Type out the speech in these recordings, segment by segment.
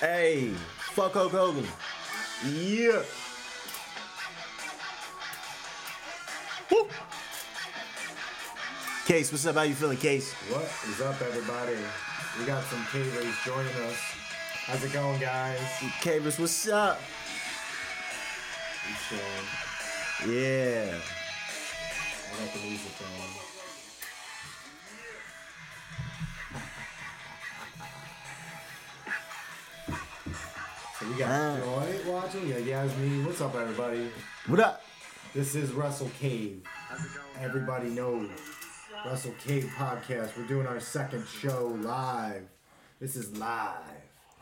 Hey, fuck Hulk Hogan. Yeah. Woo. Case, what's up? How you feeling, Case? What is up, everybody? We got some K-Rays joining us. How's it going, guys? Cavers, what's up? We chilling. Yeah. I got the music on. We got Ah. Joy watching. We got Yasmin. What's up, everybody? What up? This is Wrestle Cave. Everybody knows Wrestle Cave podcast. We're doing our second show live. This is live.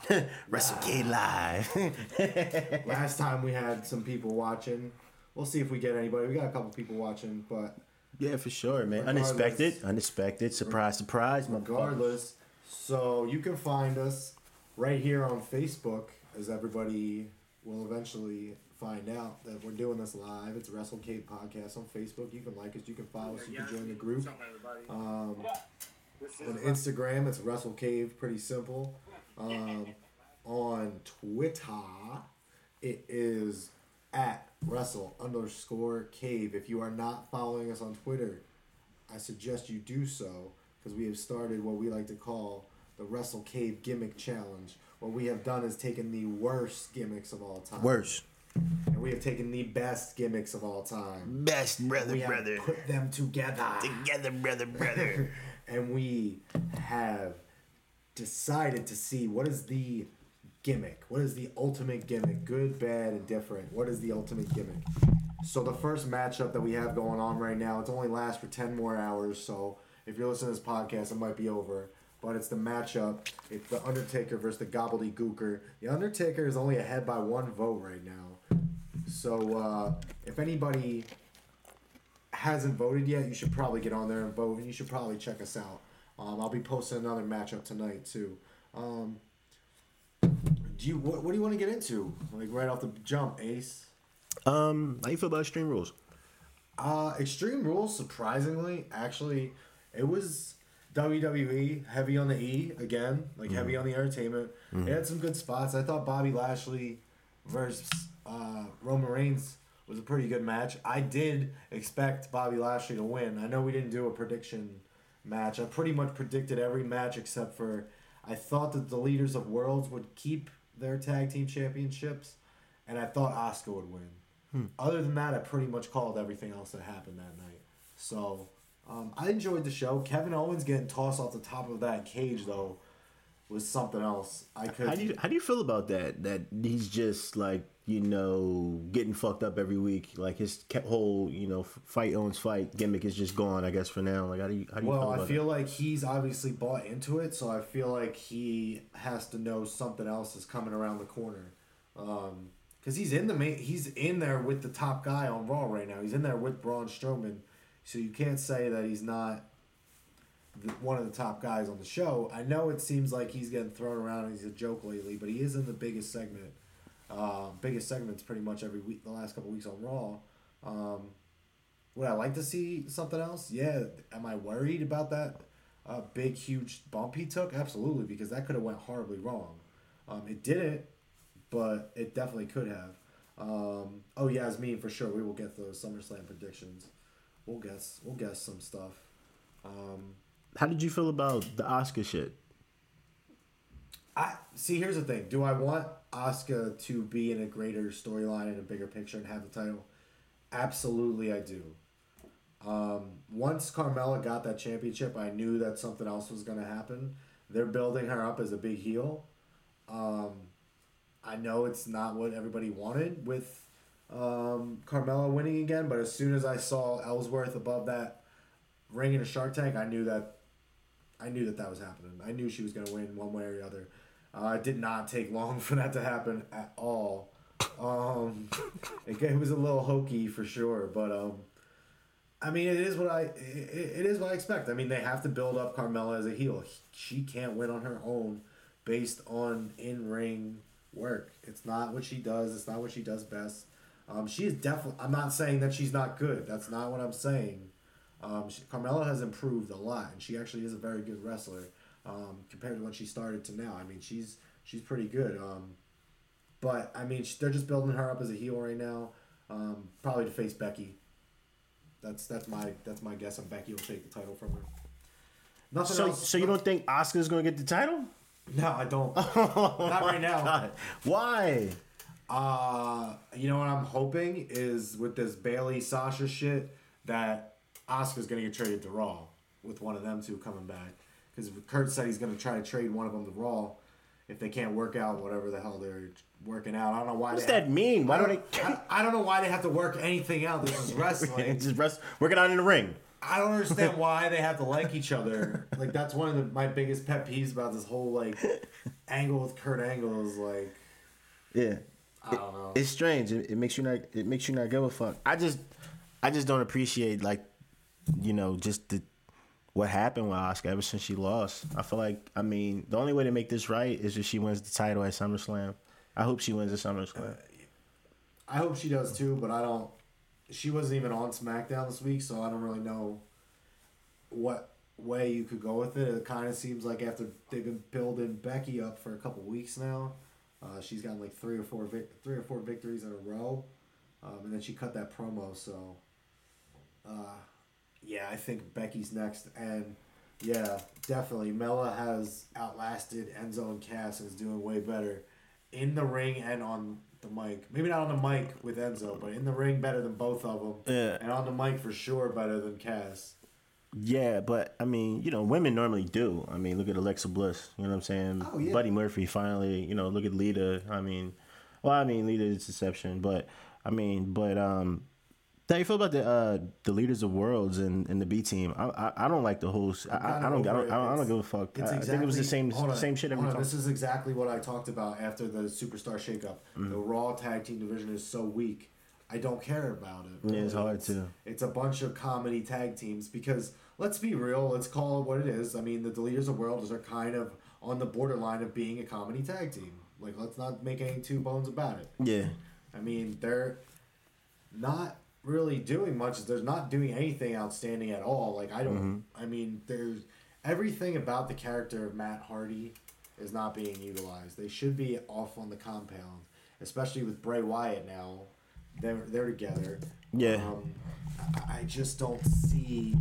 Wrestle Cave Live. Last time we had some people watching. We'll see if we get anybody. We got a couple people watching, but yeah, for sure, man. Unexpected. Unexpected. Surprise, surprise. regardless, so you can find us right here on Facebook, as everybody will eventually find out that we're doing this live. It's Wrestle Cave Podcast on Facebook. You can like us, you can follow us, you can join the group. Um, on Instagram, it's Wrestle Cave, pretty simple. Um, on Twitter, it is at Wrestle underscore Cave. If you are not following us on Twitter, I suggest you do so because we have started what we like to call the Wrestle Cave Gimmick Challenge. What we have done is taken the worst gimmicks of all time. Worst. And we have taken the best gimmicks of all time. Best brother, We brother. put them together. Together, brother, brother. and we have decided to see what is the gimmick. What is the ultimate gimmick? Good, bad, and different. What is the ultimate gimmick? So the first matchup that we have going on right now, it's only lasts for ten more hours. So if you're listening to this podcast, it might be over. But it's the matchup. It's the Undertaker versus the Gobbledygooker. The Undertaker is only ahead by one vote right now. So uh, if anybody hasn't voted yet, you should probably get on there and vote, and you should probably check us out. Um, I'll be posting another matchup tonight too. Um, do you what, what do you want to get into? Like right off the jump, Ace. Um, how you feel about Extreme Rules? Uh, Extreme Rules, surprisingly, actually, it was WWE heavy on the E again, like heavy mm-hmm. on the entertainment. Mm-hmm. It had some good spots. I thought Bobby Lashley versus uh, Roman Reigns was a pretty good match. I did expect Bobby Lashley to win. I know we didn't do a prediction match. I pretty much predicted every match except for I thought that the Deleters of Worlds would keep their tag team championships, and I thought Asuka would win. Hmm. Other than that, I pretty much called everything else that happened that night. So um, I enjoyed the show. Kevin Owens getting tossed off the top of that cage though was something else. I could. How do you how do you feel about that? That he's just like you know getting fucked up every week. Like his whole you know fight Owens fight gimmick is just gone. I guess for now. Like how do you how do you feel well, about I feel like he's obviously bought into it, so I feel like he has to know something else is coming around the corner. Um, because he's in the main, he's in there with the top guy on Raw right now. He's in there with Braun Strowman, so you can't say that he's not the, one of the top guys on the show. I know it seems like he's getting thrown around and he's a joke lately, but he is in the biggest segment. Uh, biggest segments pretty much every week, the last couple weeks on Raw. Um, would I like to see something else? Yeah. Am I worried about that uh, big, huge bump he took? Absolutely, because that could have went horribly wrong. Um, it didn't, but it definitely could have. Um, oh, Yasmin, for sure. We will get those SummerSlam predictions. We'll guess. We'll guess some stuff. Um, How did you feel about the Asuka shit? I see. Here's the thing. Do I want Asuka to be in a greater storyline and a bigger picture and have the title? Absolutely, I do. Um, once Carmella got that championship, I knew that something else was going to happen. They're building her up as a big heel. Um, I know it's not what everybody wanted with um, Carmella winning again, but as soon as I saw Ellsworth above that ring in a Shark Tank, I knew that I knew that that was happening. I knew she was going to win one way or the other. Uh, it did not take long for that to happen at all. Um, it, it was a little hokey for sure, but um, I mean, it is what I it, it is what I expect. I mean, they have to build up Carmella as a heel. She can't win on her own based on in ring work. It's not what she does. It's not what she does best. Um, she is definitely. I'm not saying that she's not good. That's not what I'm saying. Um, she, Carmella has improved a lot, and she actually is a very good wrestler um, compared to when she started to now. I mean, she's she's pretty good. Um, but I mean, sh- they're just building her up as a heel right now. Um, probably to face Becky. That's that's my that's my guess. And Becky will take the title from her. Nothing So, else. so you don't think Asuka's gonna get the title? No, I don't. Not right now. God, why? Uh, you know what I'm hoping is with this Bayley Sasha shit that Asuka's gonna get traded to Raw with one of them two coming back because Kurt said he's gonna try to trade one of them to Raw if they can't work out whatever the hell they're working out. I don't know why. What's they that mean? Why I don't don't, they? I, I don't know why they have to work anything out. This is wrestling. just rest, working out in the ring. I don't understand why they have to like each other. Like that's one of the, my biggest pet peeves about this whole like angle with Kurt Angle is like Yeah, I know. it's strange. It, it makes you not. It makes you not give a fuck. I just, I just don't appreciate like, you know, just the what happened with Asuka ever since she lost. I feel like, I mean, the only way to make this right is if she wins the title at SummerSlam. I hope she wins the SummerSlam. Uh, I hope she does too, but I don't. She wasn't even on SmackDown this week, so I don't really know what way you could go with it. It kind of seems like after they've been building Becky up for a couple weeks now, uh, she's gotten like three or four vic- three or four victories in a row, um, and then she cut that promo. So, uh, yeah, I think Becky's next, and yeah, definitely Mela has outlasted Enzo and Cass and is doing way better in the ring and on the mic. Maybe not on the mic with Enzo, but in the ring better than both of them. Yeah. And on the mic for sure better than Cass. Yeah, but I mean, you know, women normally do. I mean, look at Alexa Bliss. You know what I'm saying? Oh, yeah. Buddy Murphy finally. You know, look at Lita. I mean, well, I mean, Lita is exception, but I mean, but um, how you feel about the uh the Deleters of Worlds and, and the B team? I, I I don't like the whole. I, I, don't I don't. I don't, I don't give a fuck. It's I, exactly, I think it was the same on, same shit every time. This is exactly what I talked about after the Superstar shakeup. Mm-hmm. The Raw tag team division is so weak. I don't care about it. Yeah, it's hard to. It's a bunch of comedy tag teams because let's be real. Let's call it what it is. I mean, the Deleters of Worlds are kind of on the borderline of being a comedy tag team. Like, let's not make any two bones about it. Yeah, I mean, they're not really doing much. They're not doing anything outstanding at all. Like I don't. I mean, there's everything about the character of Matt Hardy is not being utilized. They should be off on the compound, especially with Bray Wyatt now. They're they're together. Yeah. Um, I just don't see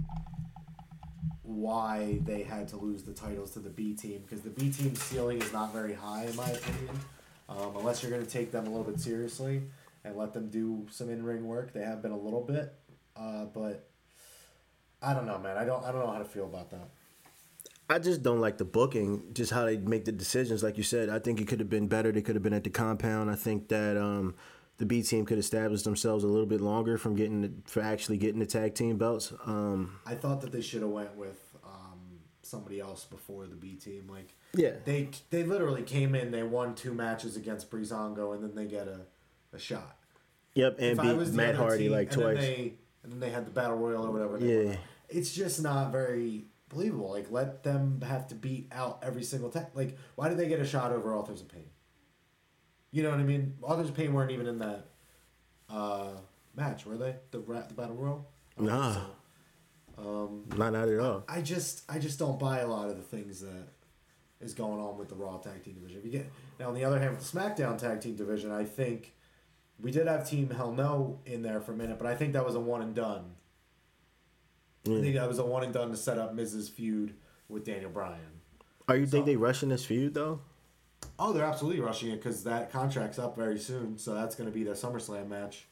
why they had to lose the titles to the B team because the B team ceiling is not very high in my opinion. Um, unless you're going to take them a little bit seriously and let them do some in ring work, they have been a little bit, uh, but I don't know, man. I don't I don't know how to feel about that. I just don't like the booking, just how they make the decisions. Like you said, I think it could have been better. They could have been at the compound. I think that um, the B team could establish themselves a little bit longer from getting the, for actually getting the tag team belts. Um, I thought that they should have went with um, somebody else before the B team. Like yeah, they they literally came in, they won two matches against Breezango, and then they get a, a shot. yep, and beat Matt Hardy team, like and then twice. they, and then they had the battle royal or whatever. Yeah. it's just not very believable. Like let them have to beat out every single time. Like why did they get a shot over Authors of Pain? You know what I mean? Authors of Pain weren't even in that uh, match, were they? The the battle royal. Nah, Um, not not at all. I just I just don't buy a lot of the things that is going on with the Raw tag team division. If you get now on the other hand with the SmackDown tag team division, I think we did have Team Hell No in there for a minute, but I think that was a one and done. I Mm. think that was a one and done to set up Miz's feud with Daniel Bryan. Are you think they rushing this feud though? Oh, they're absolutely rushing it because that contract's up very soon, so that's going to be their SummerSlam match.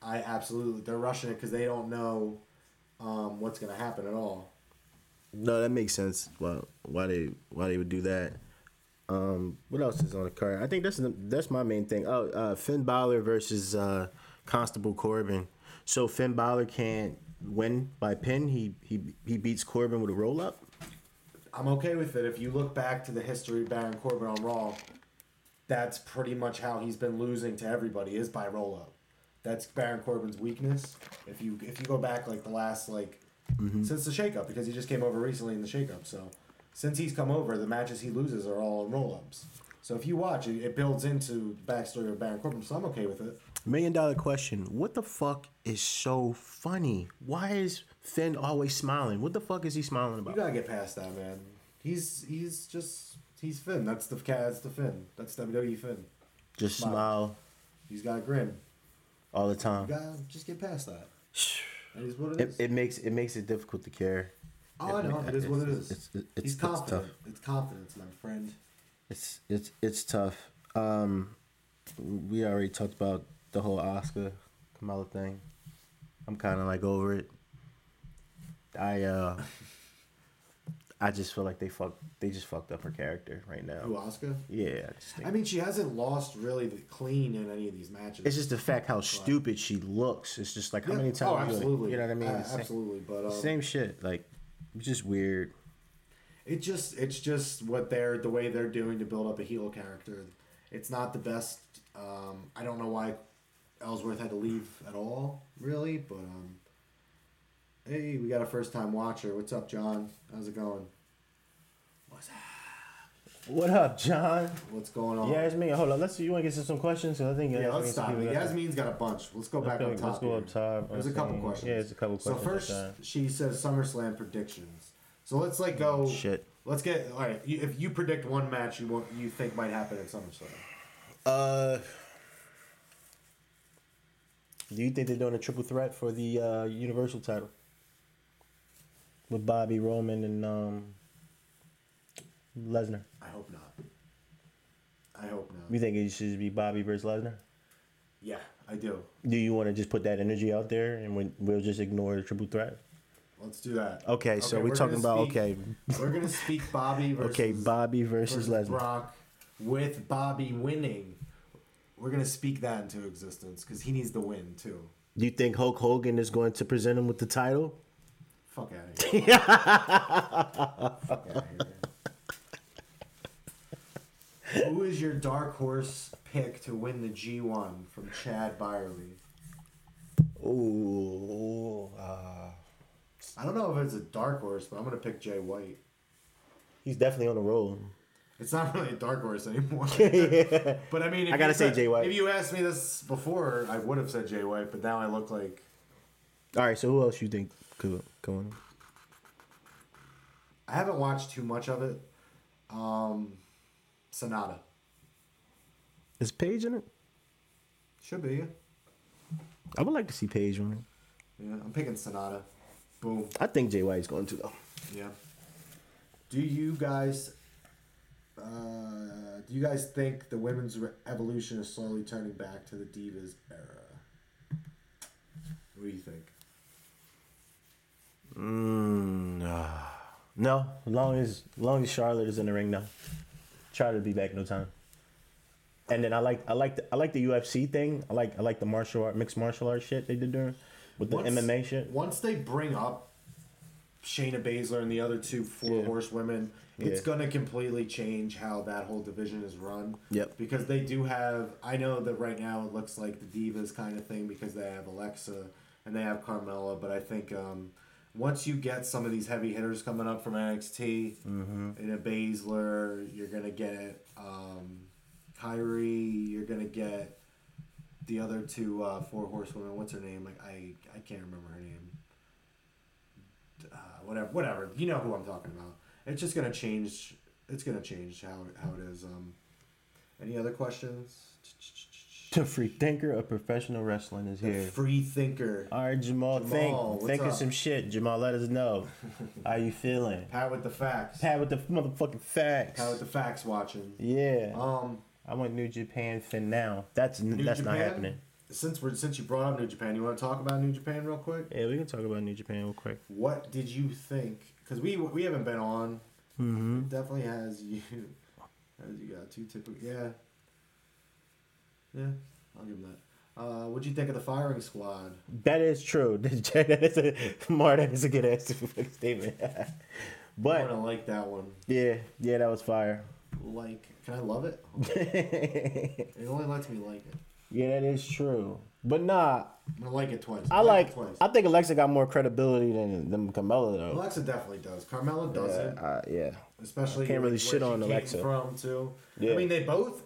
I absolutely they're rushing it because they don't know um, what's going to happen at all. No, that makes sense. Well, why they why they would do that? Um, what else is on the card? I think that's that's my main thing. Oh, uh, Finn Balor versus uh, Constable Corbin. So Finn Balor can't win by pin. He he he beats Corbin with a roll up. I'm okay with it. If you look back to the history of Baron Corbin on Raw, that's pretty much how he's been losing to everybody is by roll up. That's Baron Corbin's weakness. If you if you go back like the last like mm-hmm. since the shakeup because he just came over recently in the shakeup. So since he's come over, the matches he loses are all roll ups. So if you watch it, it builds into the backstory of Baron Corbin. So I'm okay with it. Million dollar question: What the fuck is so funny? Why is Finn always smiling? What the fuck is he smiling about? You gotta get past that, man. He's he's just He's Finn. That's the cat. That's the Finn. That's WWE Finn. Just Smile. smile He's got a grin. all the You time. gotta just get past that. That is what it It, is. it makes it makes it difficult to care. oh, I know. It is what It's- It's, it's, it's, He's it's tough. It's confidence, my friend. It's it's it's tough. Um, we already talked about the whole Asuka Carmella thing. I'm kind of like over it. I uh, I just feel like they fucked. They just fucked up her character right Who, now. Asuka? Yeah, I I mean, she hasn't lost really the clean in any of these matches. it's just the fact how stupid she looks. It's just like how Yeah. many times Oh, you, like- you know what I mean? Uh, same- absolutely. But um, Same shit. Like, it's just weird. it just it's just what they're the way they're doing to build up a heel character. It's not the best. Um, I don't know why Ellsworth had to leave at all, really. But um, hey, we got a first time watcher. What's up, John? How's it going? What's up? What up, John? What's going on? Yeah, it's me. Hold on. Let's see. You want to get to some questions? 'Cause I think Yeah, let's stop. Yasmin's got a bunch. Let's go back Okay, up top. let's go up top. There's a couple questions. Yeah, there's a couple questions. So first, she says SummerSlam predictions. So let's like go. Shit. Let's get all right. You, if you predict one match you want, you think might happen at SummerSlam. Uh, do you think they're doing a triple threat for the uh, Universal title with Bobby Roman and um, Lesnar? I hope not. I hope not. You think it should be Bobby versus Lesnar? Yeah, I do. Do you want to just put that energy out there and we- we'll just ignore the triple threat? Let's do that. Okay, so we're, we're talking about speak- okay, We're gonna speak Bobby versus okay, Bobby versus, versus Lesnar. Brock with Bobby winning. We're gonna speak that into existence because he needs to win too. Do you think Hulk Hogan is going to present him with the title? Fuck out of here. Fuck out here. Who is your dark horse pick to win the G1 from Chad Byerly? Ooh, uh, I don't know if it's a dark horse, but I'm gonna pick Jay White. he's definitely on the roll. It's not really a dark horse anymore. yeah. But I mean, if I gotta say said- Jay White. If you asked me this before, I would have said Jay White, but now I look like All right, so who else you think could go on? I haven't watched too much of it. Um, Sanada Is Paige in it? should be. I would like to see Paige on it. Yeah, I'm picking Sanada. Boom. I think Jay White's going to though. Yeah. Do you guys? Uh, do you guys think the women's re- evolution is slowly turning back to the divas era? What do you think? Mm, ah. no, as long as as long as Charlotte is in the ring now, Charlotte will be back in no time. And then I like I like the, I like the UFC thing. I like I like the martial art mixed martial art shit they did there with the Once- MMA shit. Once they bring up Shayna Baszler and the other two four Yeah. horsewomen, it's Yeah. gonna completely change how that whole division is run. Yep. Because they do have, I know that right now it looks like the divas kind of thing because they have Alexa and they have Carmella, but I think um, once you get some of these heavy hitters coming up from NXT, Mm-hmm. in a Baszler, you're gonna get um, Kairi, you're gonna get the other two uh, four horsewomen. What's her name? Like I, I can't remember her name. Uh, whatever, whatever. You know who I'm talking about. It's just gonna change. It's gonna change how how it is. Um, any other questions? The free thinker of professional wrestling is The here. free thinker. All right, Jamal, Jamal, think of some shit. Jamal, let us know how you feeling. Pat with the facts. Pat with the motherfucking facts. Pat with the facts watching. Yeah, Um, I want New Japan fin now. That's that's not happening. since we're since you brought up New Japan, you want to talk about New Japan real quick? Yeah, we can talk about New Japan real quick. What did you think? Because we we haven't been on. Mm-hmm. It definitely has you. Has you got two typical? Yeah. Yeah, I'll give him that. Uh, what'd you think of the firing squad? That is true. that is a Mark. That is a good ass statement. I but don't like that one. yeah, yeah, that was fire. Like, can I love it? It only lets me like it. Yeah, that is true. But nah, I'm gonna like it twice. I it like. twice. I think Alexa got more credibility than than Carmella though. Alexa definitely does. Carmella doesn't, Yeah, uh, yeah. especially Can't really shit on Alexa. From too. Yeah. I mean, they both.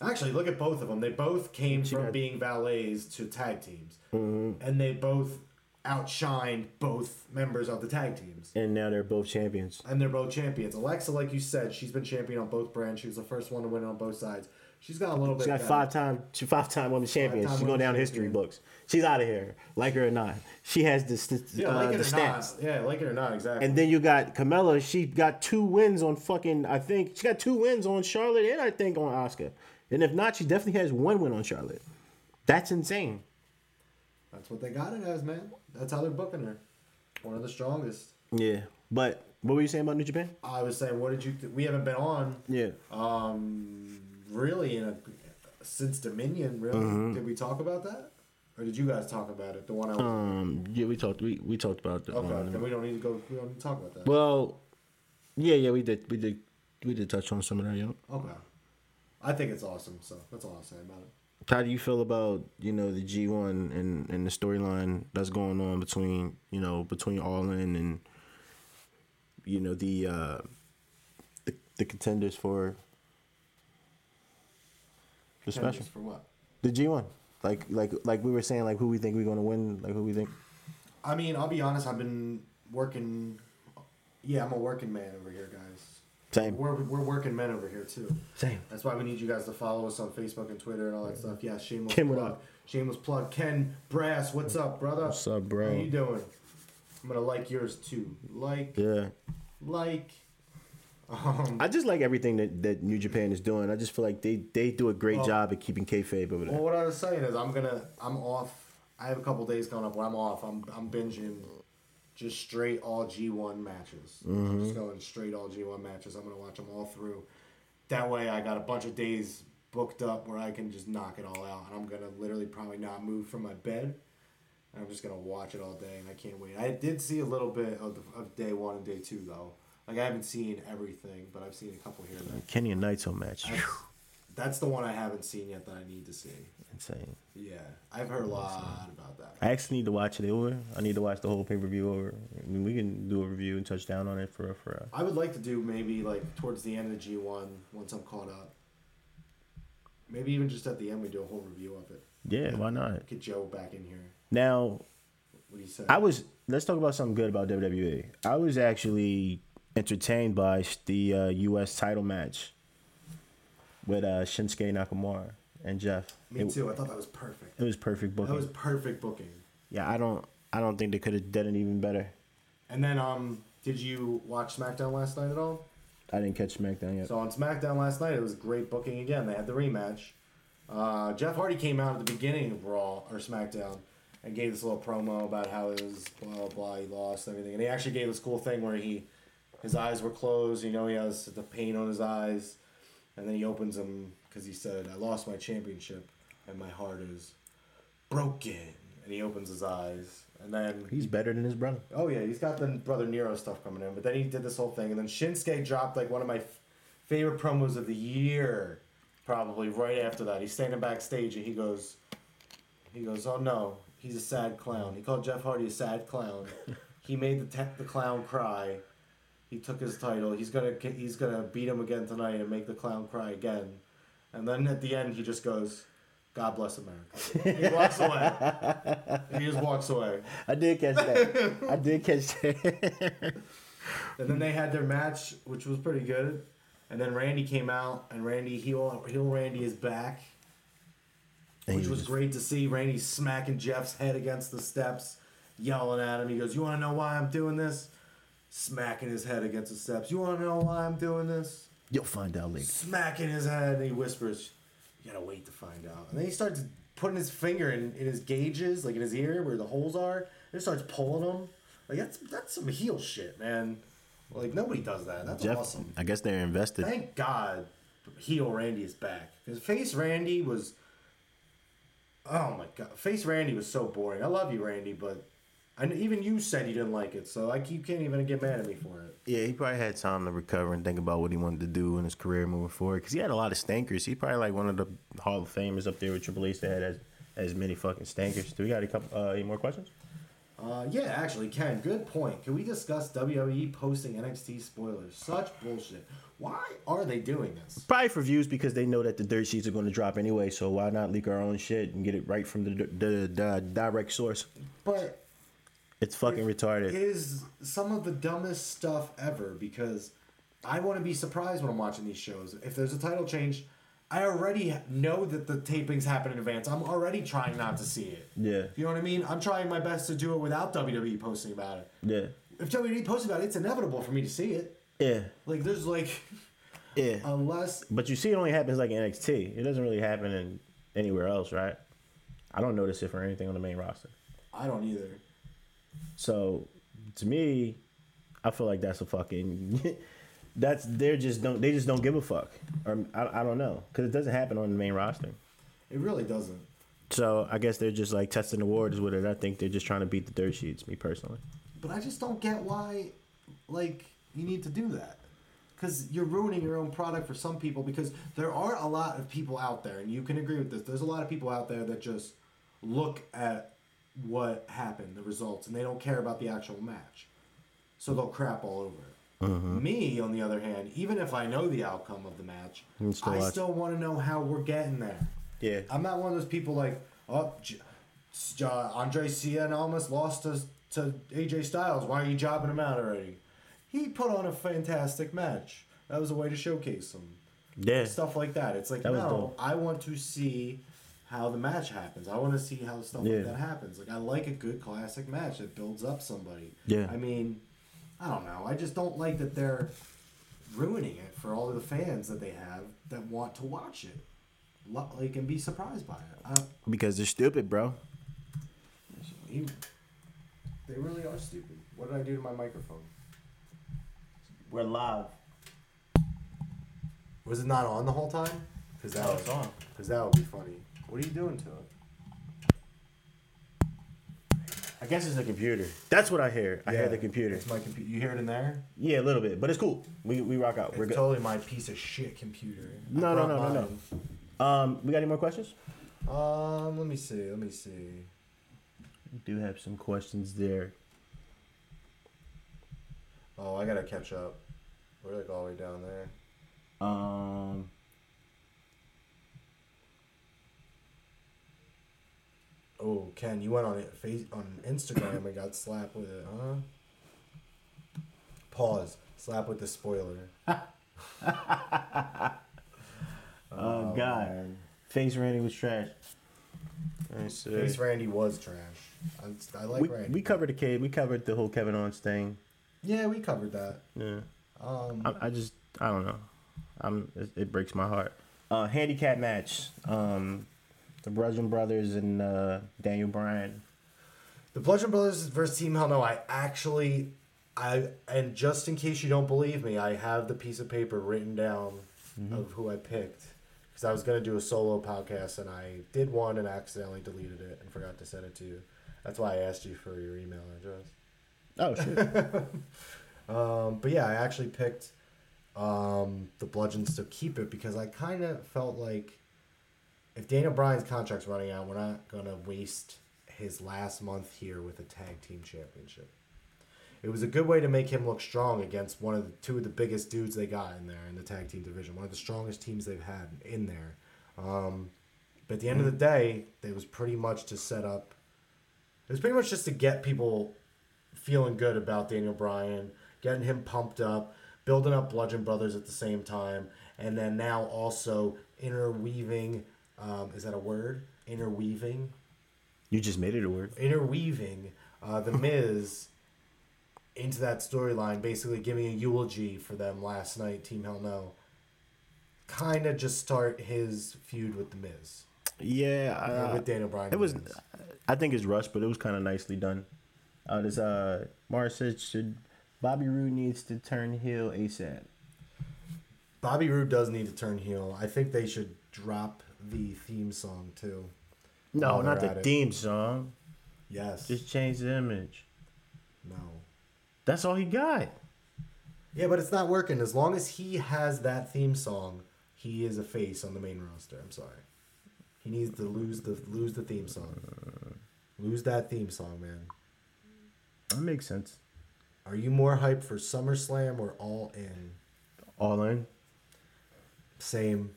Actually, look at both of them. They both came She from got- being valets to tag teams, Mhm. and they both outshined both members of the tag teams. And now they're both champions. And they're both champions. Alexa, like you said, she's been champion on both brands. She was the first one to win on both sides. She's got a little bit. She got five time, she five time women's champion. Five-time She's going down women's history books. She's out of here, like her or not. She has the Yeah, uh, like the it or stats. not. Yeah, like it or not, exactly. And then you got Carmella. She got two wins on fucking. I think she got two wins on Charlotte, and I think on Asuka. And if not, she definitely has one win on Charlotte. That's insane. That's what they got it as, man. That's how they're booking her. One of the strongest. Yeah, but what were you saying about New Japan? I was saying, what did you? Th- we haven't been on, Yeah, um, really in a since Dominion. Really, Mm-hmm. did we talk about that, or did you guys talk about it? The one I was. um, yeah, we talked. We, we talked about that. okay, um, then we don't need to go. We don't need to talk about that. well, yeah, yeah, we did. We did. We did touch on some of that. Yeah. okay. I think it's awesome. So that's all I'll say about it. How do you feel about you know the G one and and the storyline that's going on between you know between All In and you know the uh the, the contenders for the special For what? the G one like like like we were saying like who we think we're gonna win like who we think I mean, I'll be honest. I've been working. Yeah, I'm a working man over here, guys. Same We're, we're working men over here too. same That's why we need you guys to follow us on Facebook and Twitter and all that stuff. Yeah, shameless Ken, what plug. up? Shameless plug. Ken Brass, what's up, brother? What's up, bro? How you doing? I'm gonna like yours too. Like, yeah like. Um, I just like everything that, that New Japan is doing. I just feel like they, they do a great Well- job at keeping kayfabe over there. well, what I was saying is, I'm gonna, I'm off. I have a couple days coming up where I'm off. I'm, I'm binging just straight all G1 matches. Mm-hmm. Just going straight all G1 matches. I'm gonna watch them all through. That way, I got a bunch of days booked up where I can just knock it all out, and I'm gonna literally probably not move from my bed. And I'm just gonna watch it all day, and I can't wait. I did see a little bit of, the, of day one and day two though. Like I haven't seen everything, but I've seen a couple here. and there. Kenny and Naito match, That's, the one I haven't seen yet that I need to see. insane. Yeah, I've heard a lot about that. I actually need to watch it over. I need to watch the whole pay per view over. I mean, we can do a review and touch down on it for for. I would like to do maybe like towards the end of G one once I'm caught up. Maybe even just at the end we do a whole review of it. Yeah, why not? Get Joe back in here. Now, What do you say? I was. Let's talk about something good about WWE. I was actually entertained by the uh, U.S. title match with uh, Shinsuke Nakamura and Jeff. Me it, too. I thought that was perfect. It was perfect booking. That was perfect booking. yeah, I don't. I don't think they could have done it even better. And then um, did you watch SmackDown last night at all? I didn't catch SmackDown yet. So on SmackDown last night, it was great booking again. They had the rematch. Uh, Jeff Hardy came out at the beginning of Raw or SmackDown and gave this little promo about how it was blah blah blah. He lost and everything, and he actually gave this cool thing where he his eyes were closed. You know, he has the pain on his eyes, and then he opens them because he said, "I lost my championship, and my heart is broken." And he opens his eyes, and then He's better than his brother. Oh yeah, he's got the brother Nero stuff coming in, but then he did this whole thing, and then Shinsuke dropped like one of my f- favorite promos of the year, probably right after that. He's standing backstage and he goes, he goes, oh no, he's a sad clown. He called Jeff Hardy a sad clown. he made the te- the clown cry. He took his title. He's gonna he's gonna beat him again tonight and make the clown cry again. And then at the end, he just goes, "God bless America." he walks away. he just walks away. I did catch that. I did catch that. And then they had their match, which was pretty good. And then Randy came out, and Randy heel heel Randy is back, which was great to see. Randy smacking Jeff's head against the steps, yelling at him. He goes, "You want to know why I'm doing this?" Smacking his head against the steps. You want to know why I'm doing this? You'll find out later. Smacking his head, and he whispers, "You gotta wait to find out." And then he starts putting his finger in, in his gauges, like in his ear where the holes are, and starts pulling them. Like that's that's some heel shit, man. Like nobody does that. That's Jeff, awesome. I guess they're invested. Thank God, heel Randy is back. Because face Randy was, oh my God, face Randy was so boring. I love you, Randy, but and even you said you didn't like it, so like you can't even get mad at me for it. Yeah, he probably had time to recover and think about what he wanted to do in his career moving forward. Because he had a lot of stankers. He's probably like one of the Hall of Famers up there with Triple H that had as, as many fucking stankers. Do we got a couple uh, any more questions? Uh, yeah, actually, Ken, good point. Can we discuss WWE posting NXT spoilers? Such bullshit. Why are they doing this? Probably for views because they know that the dirt sheets are going to drop anyway. So why not leak our own shit and get it right from the the, the direct source? But It's fucking retarded. is some of the dumbest stuff ever because I want to be surprised when I'm watching these shows. If there's a title change, I already know that the tapings happen in advance. I'm already trying not to see it. Yeah. You know what I mean? I'm trying my best to do it without WWE posting about it. Yeah. If WWE posts about it, it's inevitable for me to see it. Yeah. Like there's like Yeah. unless But you see, it only happens like in NXT. It doesn't really happen in anywhere else, right? I don't notice it for anything on the main roster. I don't either. So, to me, I feel like that's a fucking. that's they're just don't they just don't give a fuck, or I, I don't know because it doesn't happen on the main roster. It really doesn't. So I guess they're just like testing the waters with it. I think they're just trying to beat the dirt sheets. Me personally. But I just don't get why, like, you need to do that. Because you're ruining your own product for some people. Because there are a lot of people out there, and you can agree with this. There's a lot of people out there that just look at what happened, the results, and they don't care about the actual match. So they'll crap all over it. Mm-hmm. Me, on the other hand, even if I know the outcome of the match, still I watch. still want to know how we're getting there. Yeah. I'm not one of those people like, oh, J- J- Andre Cien almost lost to, to AJ Styles. Why are you jobbing him out already? He put on a fantastic match. That was a way to showcase him. Yeah. Stuff like that. It's like, That no. I want to see how the match happens. I want to see how stuff Yeah. like that happens. Like, I like a good classic match that builds up somebody. Yeah. I mean, I don't know. I just don't like that they're ruining it for all of the fans that they have that want to watch it. Lo- Like, and be surprised by it. I, Because they're stupid, bro. he, they really are stupid. What did I do to my microphone? We're live. Was it not on the whole time? Because that, No, was on. Because that would be funny. What are you doing to it? I guess it's the computer. That's what I hear. I hear the computer. It's my computer. You hear it in there? Yeah, a little bit, but it's cool. We we rock out. We're it's good. totally my piece of shit computer. I No, no, brought no, no, mine. no. Um, we got any more questions? Um, let me see. Let me see. We do have some questions there. Oh, I gotta catch up. We're like all the way down there. Um, Oh, Ken, you went on it face on Instagram and got slapped with it, huh? Pause. Slap with the spoiler. oh, God, man. Face Randy was trash. Let see. Face Randy was trash. I, I like we, Randy. we covered the kid. We covered the whole Kevin Owens thing. yeah, we covered that. Yeah, Um, I, I just I don't know. I'm it, it breaks my heart. Uh, handicap match. Um, the Bludgeon Brothers and uh, Daniel Bryan. The Bludgeon Brothers versus Team Hell No. I actually, I and just in case you don't believe me, I have the piece of paper written down of who I picked because I was gonna do a solo podcast and I did one and accidentally deleted it and forgot to send it to you. That's why I asked you for your email address. Oh shit. Um, but yeah, I actually picked um, the Bludgeons to keep it because I kind of felt like if Daniel Bryan's contract's running out, we're not gonna waste his last month here with a tag team championship. It was a good way to make him look strong against one of the two of the biggest dudes they got in there in the tag team division, one of the strongest teams they've had in there. Um, but at the end of the day, it was pretty much to set up. It was pretty much just to get people feeling good about Daniel Bryan, getting him pumped up, building up Bludgeon Brothers at the same time, and then now also interweaving. Um, is that a word? Interweaving, you just made it a word. interweaving uh, the Miz into that storyline, basically giving a eulogy for them last night. Team Hell No. Kind of just start his feud with the Miz, Yeah, uh, with Daniel Bryan. it was. Miz. I think it's rushed, but it was kind of nicely done. Uh, this uh, Mars said should Bobby Roode needs to turn heel ASAP. Bobby Roode does need to turn heel. I think they should drop the theme song too. No, not the it. theme song. Yes. Just change the image. no. That's all he got. Yeah, but it's not working. As long as he has that theme song, he is a face on the main roster. I'm sorry. He needs to lose the lose the theme song. Lose that theme song, man. That makes sense. Are you more hyped for SummerSlam or All In? All in. Same.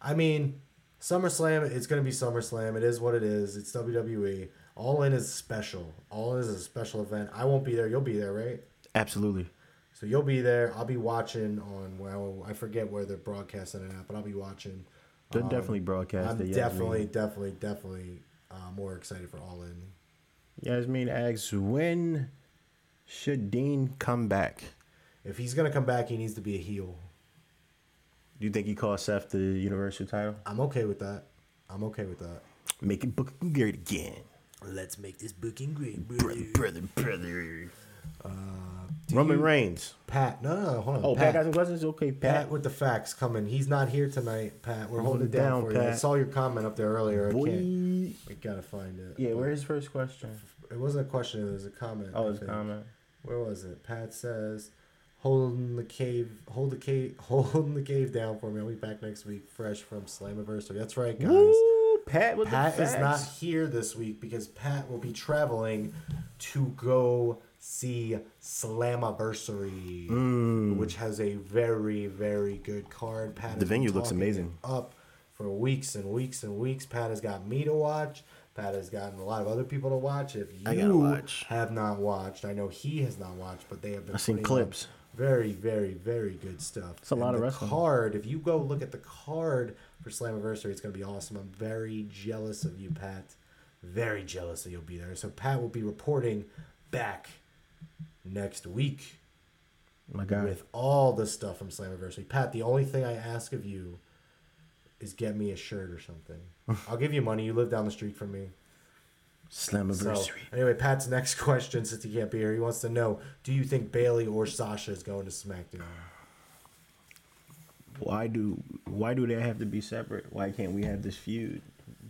I mean, SummerSlam, it's going to be SummerSlam. It is what it is. It's WWE. All In is special. All In is a special event. I won't be there. You'll be there, right? Absolutely. So you'll be there. I'll be watching on well, I forget where they're broadcasting it at, but I'll be watching. They're Um, definitely broadcast. I'm it, definitely, Yasmin. definitely, definitely uh, more excited for All In. Yasmin asks, when should Dean come back? If he's gonna come back, he needs to be a heel. Do you think he cost Seth the Universal title? I'm okay with that. I'm okay with that. Make it book great again. Let's make this booking great, Brother, brother, brother. Uh, Roman you- Reigns. Pat, no, no, no, hold on. Oh, Pat, got some questions? Okay, Pat Pat. with the facts coming. He's not here tonight, Pat. We're holding it it down, down, for you. I saw your comment up there earlier. I Boy. can't. We gotta find it. Yeah, where's his first question? It wasn't a question. It was a comment. Oh, I his think. comment. Where was it? Pat says, "Holding the cave, hold the cave, holding the cave down for me. I'll be back next week, fresh from Slammiversary. That's right, guys. Woo, Pat with Pat is not here this week because Pat will be traveling to go see Slammiversary, which has a very, very good card. Pat Mm. The venue looks amazing. Up for weeks and weeks and weeks. Pat has got me to watch. Pat has gotten a lot of other people to watch. If you watch. have not watched, I know he has not watched, but they have been. I've seen clips. Very, very, very good stuff. It's a lot And of the wrestling. Card. If you go look at the card for Slammiversary, it's gonna be awesome. I'm very jealous of you, Pat. Very jealous that you'll be there. So Pat will be reporting back next week My God. with all the stuff from Slammiversary. Pat, the only thing I ask of you is get me a shirt or something. I'll give you money. You live down the street from me. So, Slammiversary. anyway, Pat's next question, since he can't be here, he wants to know: Do you think Bayley or Sasha is going to SmackDown? why do why do they have to be separate? Why can't we have this feud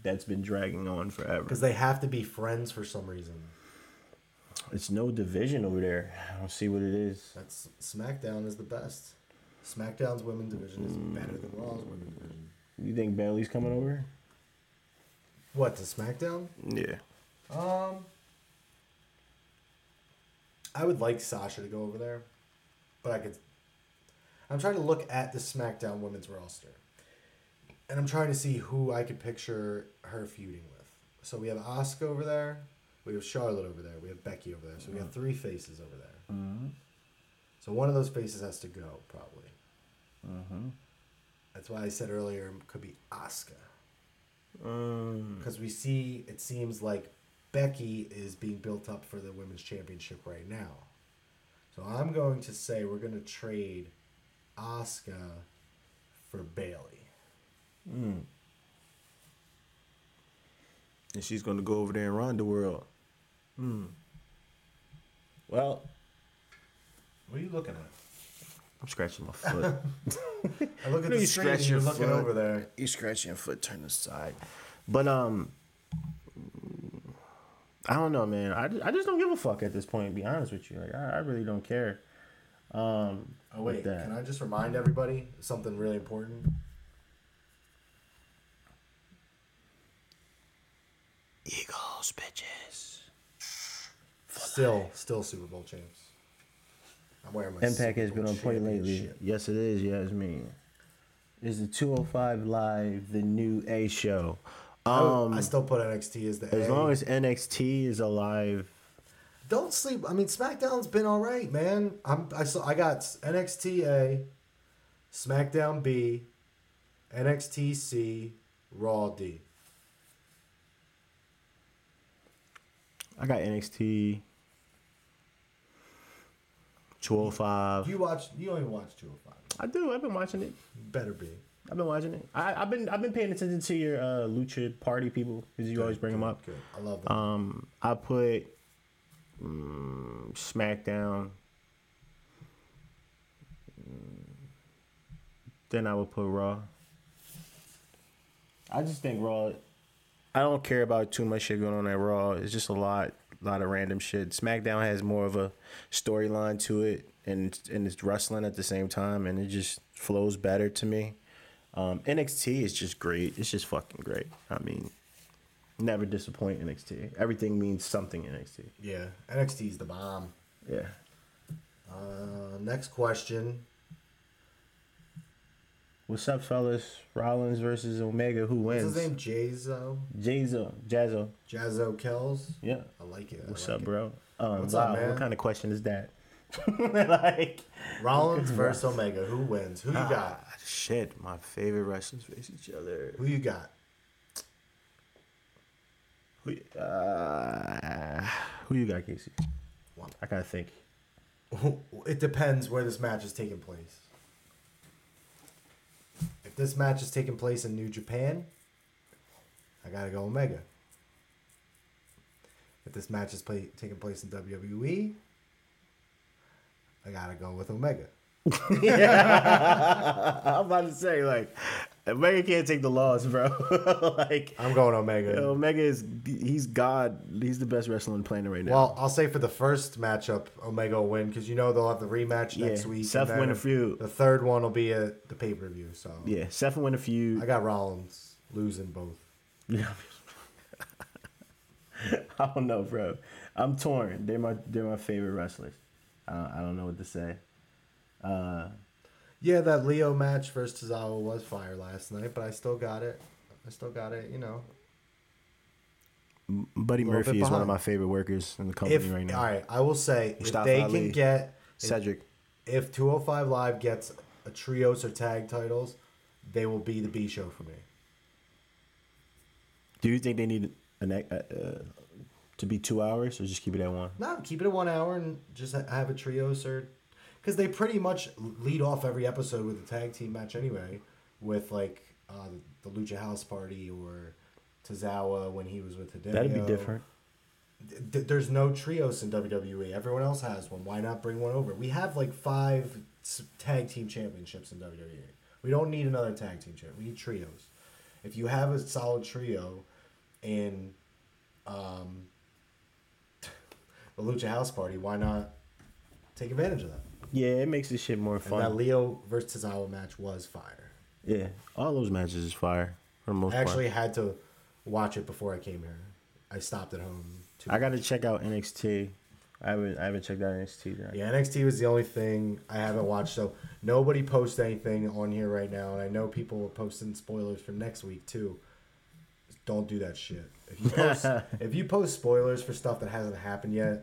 that's been dragging on forever? Because they have to be friends for some reason. It's no division over there. I don't see what it is. That's SmackDown is the best. SmackDown's women's division is better than Raw's women's division. You think Bayley's coming over? What to SmackDown? Yeah. Um, I would like Sasha to go over there, but I could. I'm trying to look at the SmackDown women's roster, and I'm trying to see who I could picture her feuding with. So we have Asuka over there, we have Charlotte over there, we have Becky over there. So we have three faces over there. So one of those faces has to go probably. That's why I said earlier it could be Asuka Um, because we see it seems like Becky is being built up for the women's championship right now. So I'm going to say we're going to trade Asuka for Bayley. and she's gonna go over there and run the world. Hmm. Well, What are you looking at? I'm scratching my foot. I look at You the screen scratch and you're your looking foot. over there. you scratching your foot, turn aside. But um, I don't know, man. I, ju- I just don't give a fuck at this point. To be honest with you, like I, I really don't care. Um, Oh wait, that. can I just remind everybody something really important? Eagles, bitches. Still, still Super Bowl champs. I'm wearing my Impact Super has been on point lately. championship. Yes, it is. Yasmin. Is the 205 Live the new A show? I, Um, I still put NXT as the as A. long as NXT is alive, Don't sleep. I mean, SmackDown's been all right, man. I'm I saw I got NXT A, SmackDown B, NXT C, Raw D. I got NXT. 205. You watch? You don't watch 205. I do. I've been watching it. Better be. I've been watching it. I, I've been I've been paying attention to your uh, lucha party people because you always bring them up. Good. I love them. Um, I put mm, SmackDown. Mm, Then I would put Raw. I just think Raw. I don't care about too much shit going on at Raw. It's just a lot, lot of random shit. SmackDown has more of a storyline to it, and and it's wrestling at the same time, and it just flows better to me. Um, NXT is just great. It's just fucking great. I mean, never disappoint NXT. Everything means something NXT. yeah, NXT's the bomb. Yeah. Uh, next question. What's up, fellas? Rollins versus Omega. Who wins? What's his name? Jayzo? Jazzo. Jazzo. Jazzo Kells? Yeah. I like it. I What's like up, it. bro? Um, What's wow, up, man? What kind of question is that? like, Rollins versus Omega. Who wins? Who you got? ah, shit. My favorite wrestlers face each other. Who you got? Who, uh, who you got, Casey? Well, I gotta think. It depends where this match is taking place. If this match is taking place in New Japan, I gotta go Omega. If this match is play, taking place in WWE, I gotta go with Omega. I'm about to say, like, Omega can't take the loss, bro. like, I'm going Omega. Omega is he's God. He's the best wrestler on the planet right now. Well, I'll say for the first matchup, Omega will win because you know they'll have the rematch Yeah, next week. Seth win a feud. The third one will be at the pay per view. So yeah, Seth will win a feud. I got Rollins losing both. Yeah. I don't know, bro. I'm torn. They're my they're my favorite wrestlers. Uh, I don't know what to say. Uh, Yeah, that Lio match versus Tozawa was fire last night, but I still got it. I still got it. You know, Buddy Murphy is one of my favorite workers in the company if right now. all right, I will say if they Ali. can get Cedric. if 205 Live gets a trios or tag titles, they will be the B show for me. Do you think they need an uh, to be two hours or just keep it at one? No, keep it at one hour and just have a trios or because they pretty much lead off every episode with a tag team match anyway, with like uh, the Lucha House Party or Tozawa when he was with Hideo. That'd be different. Th- there's no trios in WWE. Everyone else has one. Why not bring one over? We have like five tag team championships in WWE. We don't need another tag team champ. We need trios. If you have a solid trio in um, the Lucha House Party, why not take advantage of that? Yeah, it makes this shit more And that. Lio versus Tozawa match was fire. yeah, all those matches is fire for the most I actually part. had to watch it before I came here. I stopped at home. I got to check out NXT. I haven't I haven't checked out NXT. Yet. Yeah, NXT was the only thing I haven't watched. So nobody posts anything on here right now, and I know people are posting spoilers for next week too. Don't do that shit. If you post, if you post spoilers for stuff that hasn't happened yet,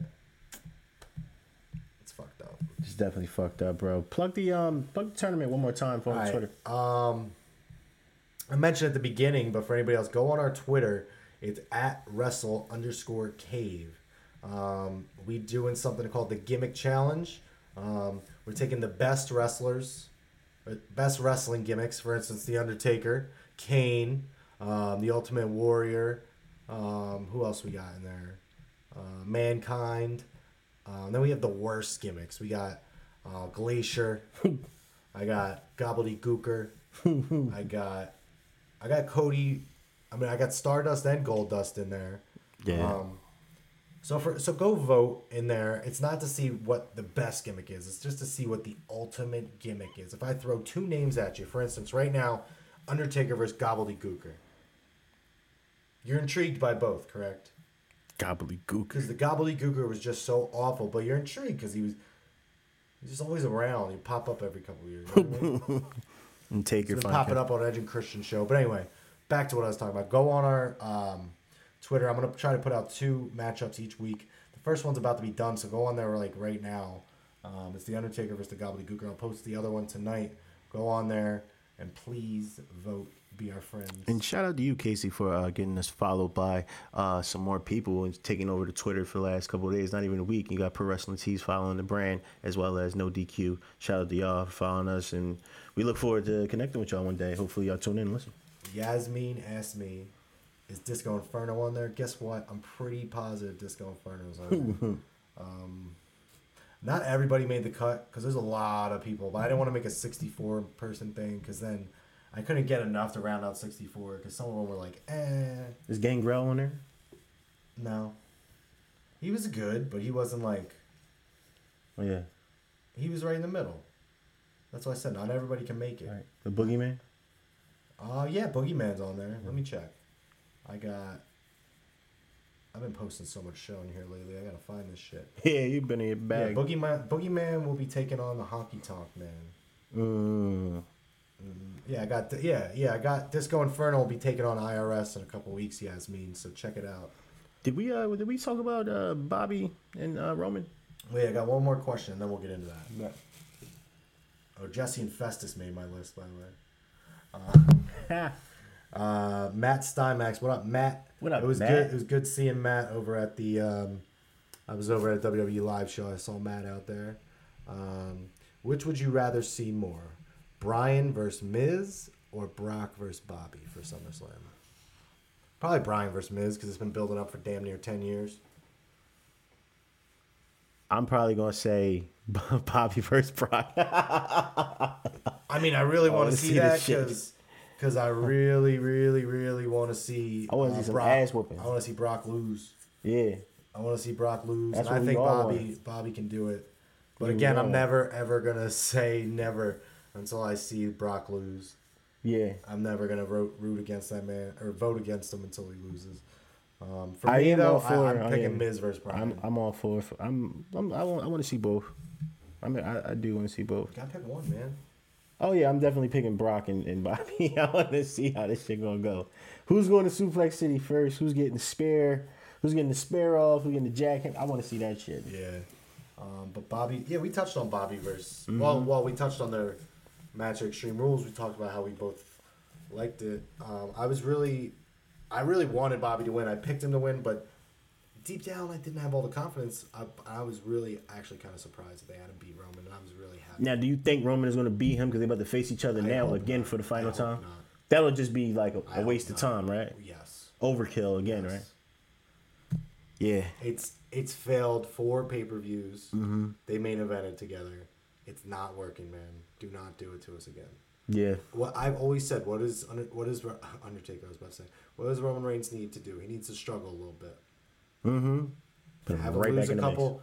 it's fucked up. It's definitely fucked up, bro. Plug the um plug the tournament one more time for right, Twitter. Um, I mentioned at the beginning, but for anybody else, go on our Twitter. It's at wrestle underscore cave. Um, we doing something called the gimmick challenge. Um, we're taking the best wrestlers, uh, best wrestling gimmicks. For instance, the Undertaker, Kane, um, the Ultimate Warrior. Um, who else we got in there? Uh, Mankind. Um, then we have the worst gimmicks. We got uh, Glacier. I got Gobbledygooker. I got I got Cody. I mean, I got Stardust and Gold Dust in there. Yeah. Um, so for so go vote in there. It's not to see what the best gimmick is. It's just to see what the ultimate gimmick is. If I throw two names at you, for instance, right now, Undertaker versus Gobbledygooker. You're intrigued by both, correct? Gobbledygook. Because the Gobbledygooker was just so awful, but you're intrigued because he was he's just always around. He pop up every couple of years. You know what I mean? And take your been fun. popping up on Edge and Christian show. But anyway, back to what I was talking about. Go on our um, Twitter. I'm gonna try to put out two matchups each week. The first one's about to be done, so go on there like right now. Um, it's the Undertaker versus the Gobbledygooker. I'll post the other one tonight. Go on there and please vote. Be our friends. And shout out to you, Casey, for uh, getting us followed by uh, some more people and taking over the Twitter for the last couple of days, not even a week. You got Pro Wrestling Tees following the brand as well as No DQ. Shout out to y'all for following us, and we look forward to connecting with y'all one day. Hopefully, y'all tune in and listen. Yasmin asked me, "Is Disco Inferno on there?" Guess what? I'm pretty positive Disco Inferno's on there. um, not everybody made the cut because there's a lot of people, but I didn't want to make a 64 person thing because then I couldn't get enough to round out 64 because some of them were like, "Eh, Is Gangrel on there? no." He was good, but he wasn't like Oh, yeah. he was right in the middle. That's why I said not everybody can make it. All right. The Boogeyman? Uh yeah, Boogeyman's on there. Let me check. I got. I've been posting so much show in here lately. I gotta find this shit. Yeah, you've been in your Yeah, bag. Boogeyman. Boogeyman will be taking on the Honky Tonk Man. mm. Yeah, I got yeah yeah I got Disco Inferno will be taking on IRS in a couple weeks. Yasmin, so check it out. Did we uh did we talk about uh Bobby and uh Roman? Wait, I got one more question, and then we'll get into that. Oh, Jesse and Festus made my list, by the way. Uh, Matt Steinmax, what up, Matt? What up, It was Matt? good. It was good seeing Matt over at the. Um, I was over at WWE live show. I saw Matt out there. Um, which would you rather see more, Bryan versus Miz or Brock versus Bobby for SummerSlam? Probably Bryan versus Miz because it's been building up for damn near ten years. I'm probably gonna say Bobby versus Brock. I mean, I really want wanna see, see that because because I really, really, really want to see. I wanna uh, see some Brock, ass whooping. I want to see Brock lose. yeah. I want to see Brock lose, That's and I think Bobby want. Bobby can do it. But We again, I'm never ever gonna say never until I see Brock lose. Yeah. I'm never gonna root, root against that man or vote against him until he loses. Um, for I me am though, all for- I, I'm I picking am. Miz versus Bryan. I'm I'm all for. for I'm, I'm I want I want to see both. I mean I, I do want to see both. Gotta pick one, man. Oh yeah, I'm definitely picking Brock and, and Bobby. I want to see how this shit gonna go. Who's going to Suplex City first? Who's getting the spare? Who's getting the spare off? Who's getting the jacket? I want to see that shit. Yeah. Um, but Bobby, yeah, we touched on Bobby versus. Mm-hmm. Well, while we touched on their match at Extreme Rules, we talked about how we both liked it. Um, I was really, I really wanted Bobby to win. I picked him to win, but deep down, I didn't have all the confidence. I, I was really actually kind of surprised that they had him beat Roman, and I was really happy. Now, do you think Roman is gonna beat him because they're about to face each other I now again not. for the final time? not. That'll just be like a, hope waste of time, right? Yes. Overkill again, Yes. right? Yeah. It's it's failed four pay per views. Mm-hmm. They main evented together. It's not working, man. Do not do it to us again. Yeah. What I've always said, what is what is Undertaker? I was about to say, what does Roman Reigns need to do? He needs to struggle a little bit. Mm-hmm. Him Have him right lose back a in the mix. couple.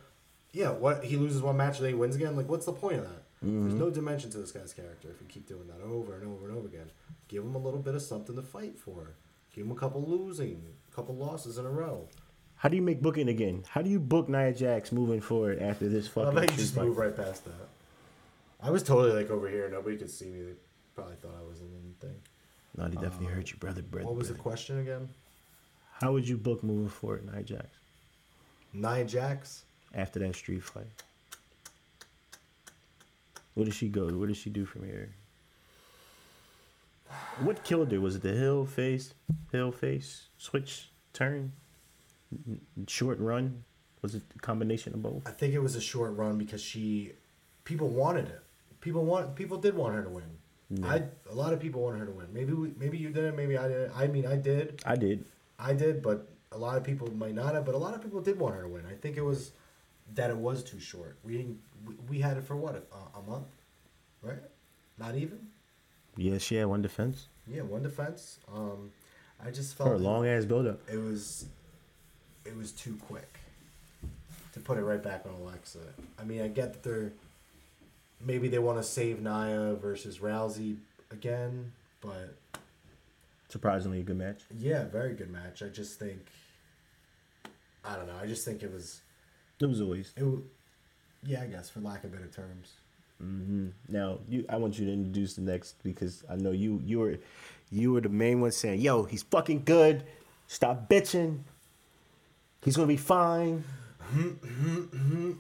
Yeah, what he loses one match and then he wins again. Like, what's the point of that? Mm-hmm. There's no dimension to this guy's character if we keep doing that over and over and over again. Give him a little bit of something to fight for. Give him a couple losing, a couple losses in a row. How do you make booking again? How do you book Nia Jax moving forward after this fucking? I bet you just fight? move right past that. I was totally like over here. Nobody could see me. They probably thought I was in anything. No, they definitely um, hurt you, brother. brother What was the question again? How would you book moving forward, Nia Jax, Nia Jax. after that street fight? Where did she go? What did she do from here? What killed her? Was it the hill face, hill face, switch, turn, short run? Was it a combination of both? I think it was a short run because she, people wanted it. People want, people did want her to win. I a lot of people wanted her to win. Maybe we, maybe you didn't. Maybe I didn't. I mean, I did. I did. I did, but a lot of people might not have. But a lot of people did want her to win. I think it was that it was too short. We didn't. We, we had it for what a, a month, right? Not even. Yes, Yeah, she had one defense Yeah, one defense. Um, I just felt for a long ass build up. it was it was too quick to put it right back on Alexa. I mean, I get that they're maybe they want to save Nia versus Rousey again, but Surprisingly, a good match. yeah, very good match. I just think I don't know. I just think it was It was always. it. w- Yeah, I guess for lack of better terms. hmm Now, you, I want you to introduce the next because I know you, you were, you were the main one saying, "Yo, he's fucking good. Stop bitching. He's gonna be fine." Mm-hmm, mm-hmm, mm-hmm,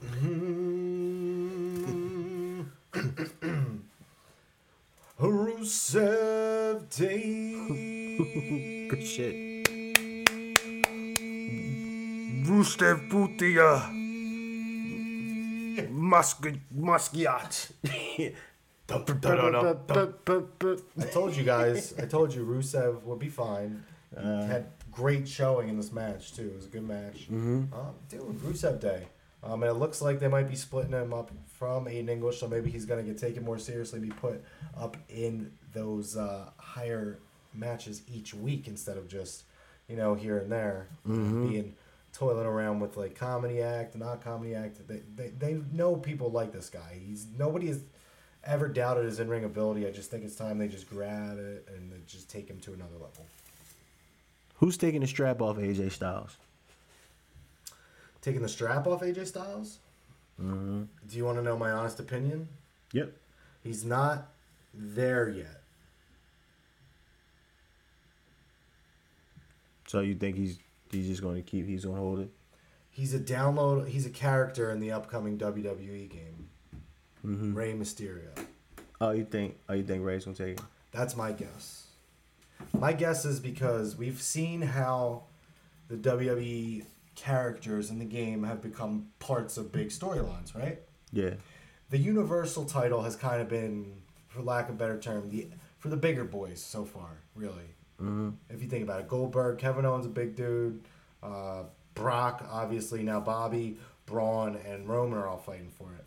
Rusev Day. Good shit. Rustev Putia. Musk Muskiat. I told you guys. I told you Rusev would be fine. He Uh. had great showing in this match too. It was a good match. Mm-hmm. Um, dude, Rusev Day. Um, and it looks like they might be splitting him up from Aiden English, so maybe he's gonna get taken more seriously, be put up in those uh, higher matches each week instead of just, you know, here and there, being toiling around with like comedy act, not comedy act. They, they they know people like this guy. He's nobody has ever doubted his in ring ability. I just think it's time they just grab it and just take him to another level. Who's taking the strap off AJ Styles? taking the strap off AJ Styles. Mm-hmm. Do you want to know my honest opinion? Yep. He's not there yet. So you think he's he's just going to keep he's going to hold it? He's a download. He's a character in the upcoming WWE game. Mm-hmm. Mysterio. Oh, you think? Oh, you think Rey's gonna take it? That's my guess. My guess is because we've seen how the WWE characters in the game have become parts of big storylines, right? Yeah. The Universal title has kind of been, for lack of a better term, the for the bigger boys so far, really. Mm-hmm. If you think about it, Goldberg, Kevin Owens, a big dude. Uh, Brock, obviously now Bobby, Braun, and Roman are all fighting for it.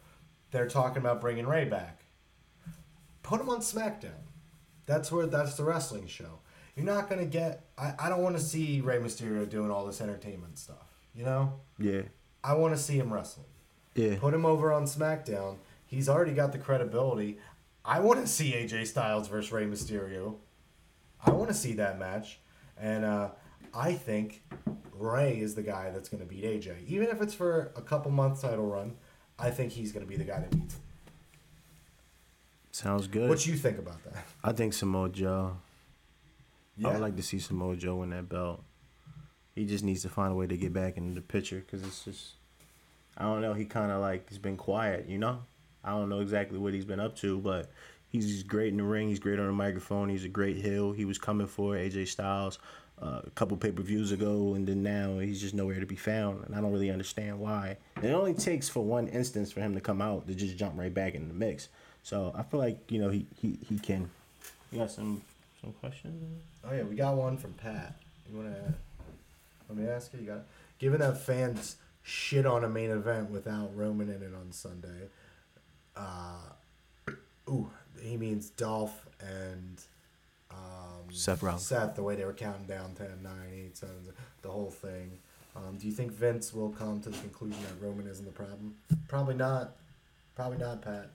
They're talking about bringing Rey back. Put him on SmackDown. That's where that's the wrestling show. You're not gonna get. I, I don't want to see Rey Mysterio doing all this entertainment stuff. You know, Yeah. I want to see him wrestling. Yeah. Put him over on SmackDown. He's already got the credibility. I want to see AJ Styles versus Rey Mysterio. I want to see that match, and uh, I think Rey is the guy that's going to beat AJ, even if it's for a couple month title run. I think he's going to be the guy that beats him. Sounds good. What do you think about that? I think Samoa Joe. Yeah. I would like to see Samoa Joe win that belt. He just needs to find a way to get back into the picture because it's just, I don't know. He kind of like he's been quiet, you know. I don't know exactly what he's been up to, but he's, great in the ring. He's great on the microphone. He's a great heel. He was coming for AJ Styles uh, a couple pay per views ago, and then now he's just nowhere to be found. And I don't really understand why. And it only takes for one instance for him to come out to just jump right back in the mix. So I feel like you know he he, he can. You got some some questions? Oh yeah, we got one from Pat. You want to? Let me ask you. You got? Given that fans shit on a main event without Roman in it on Sunday, uh, ooh, he means Dolph and um, Seth Rollins. Seth, the way they were counting down 10, 9, 8, 7, the whole thing. Um, do you think Vince will come to the conclusion that Roman isn't the problem? Probably not. Probably not, Pat.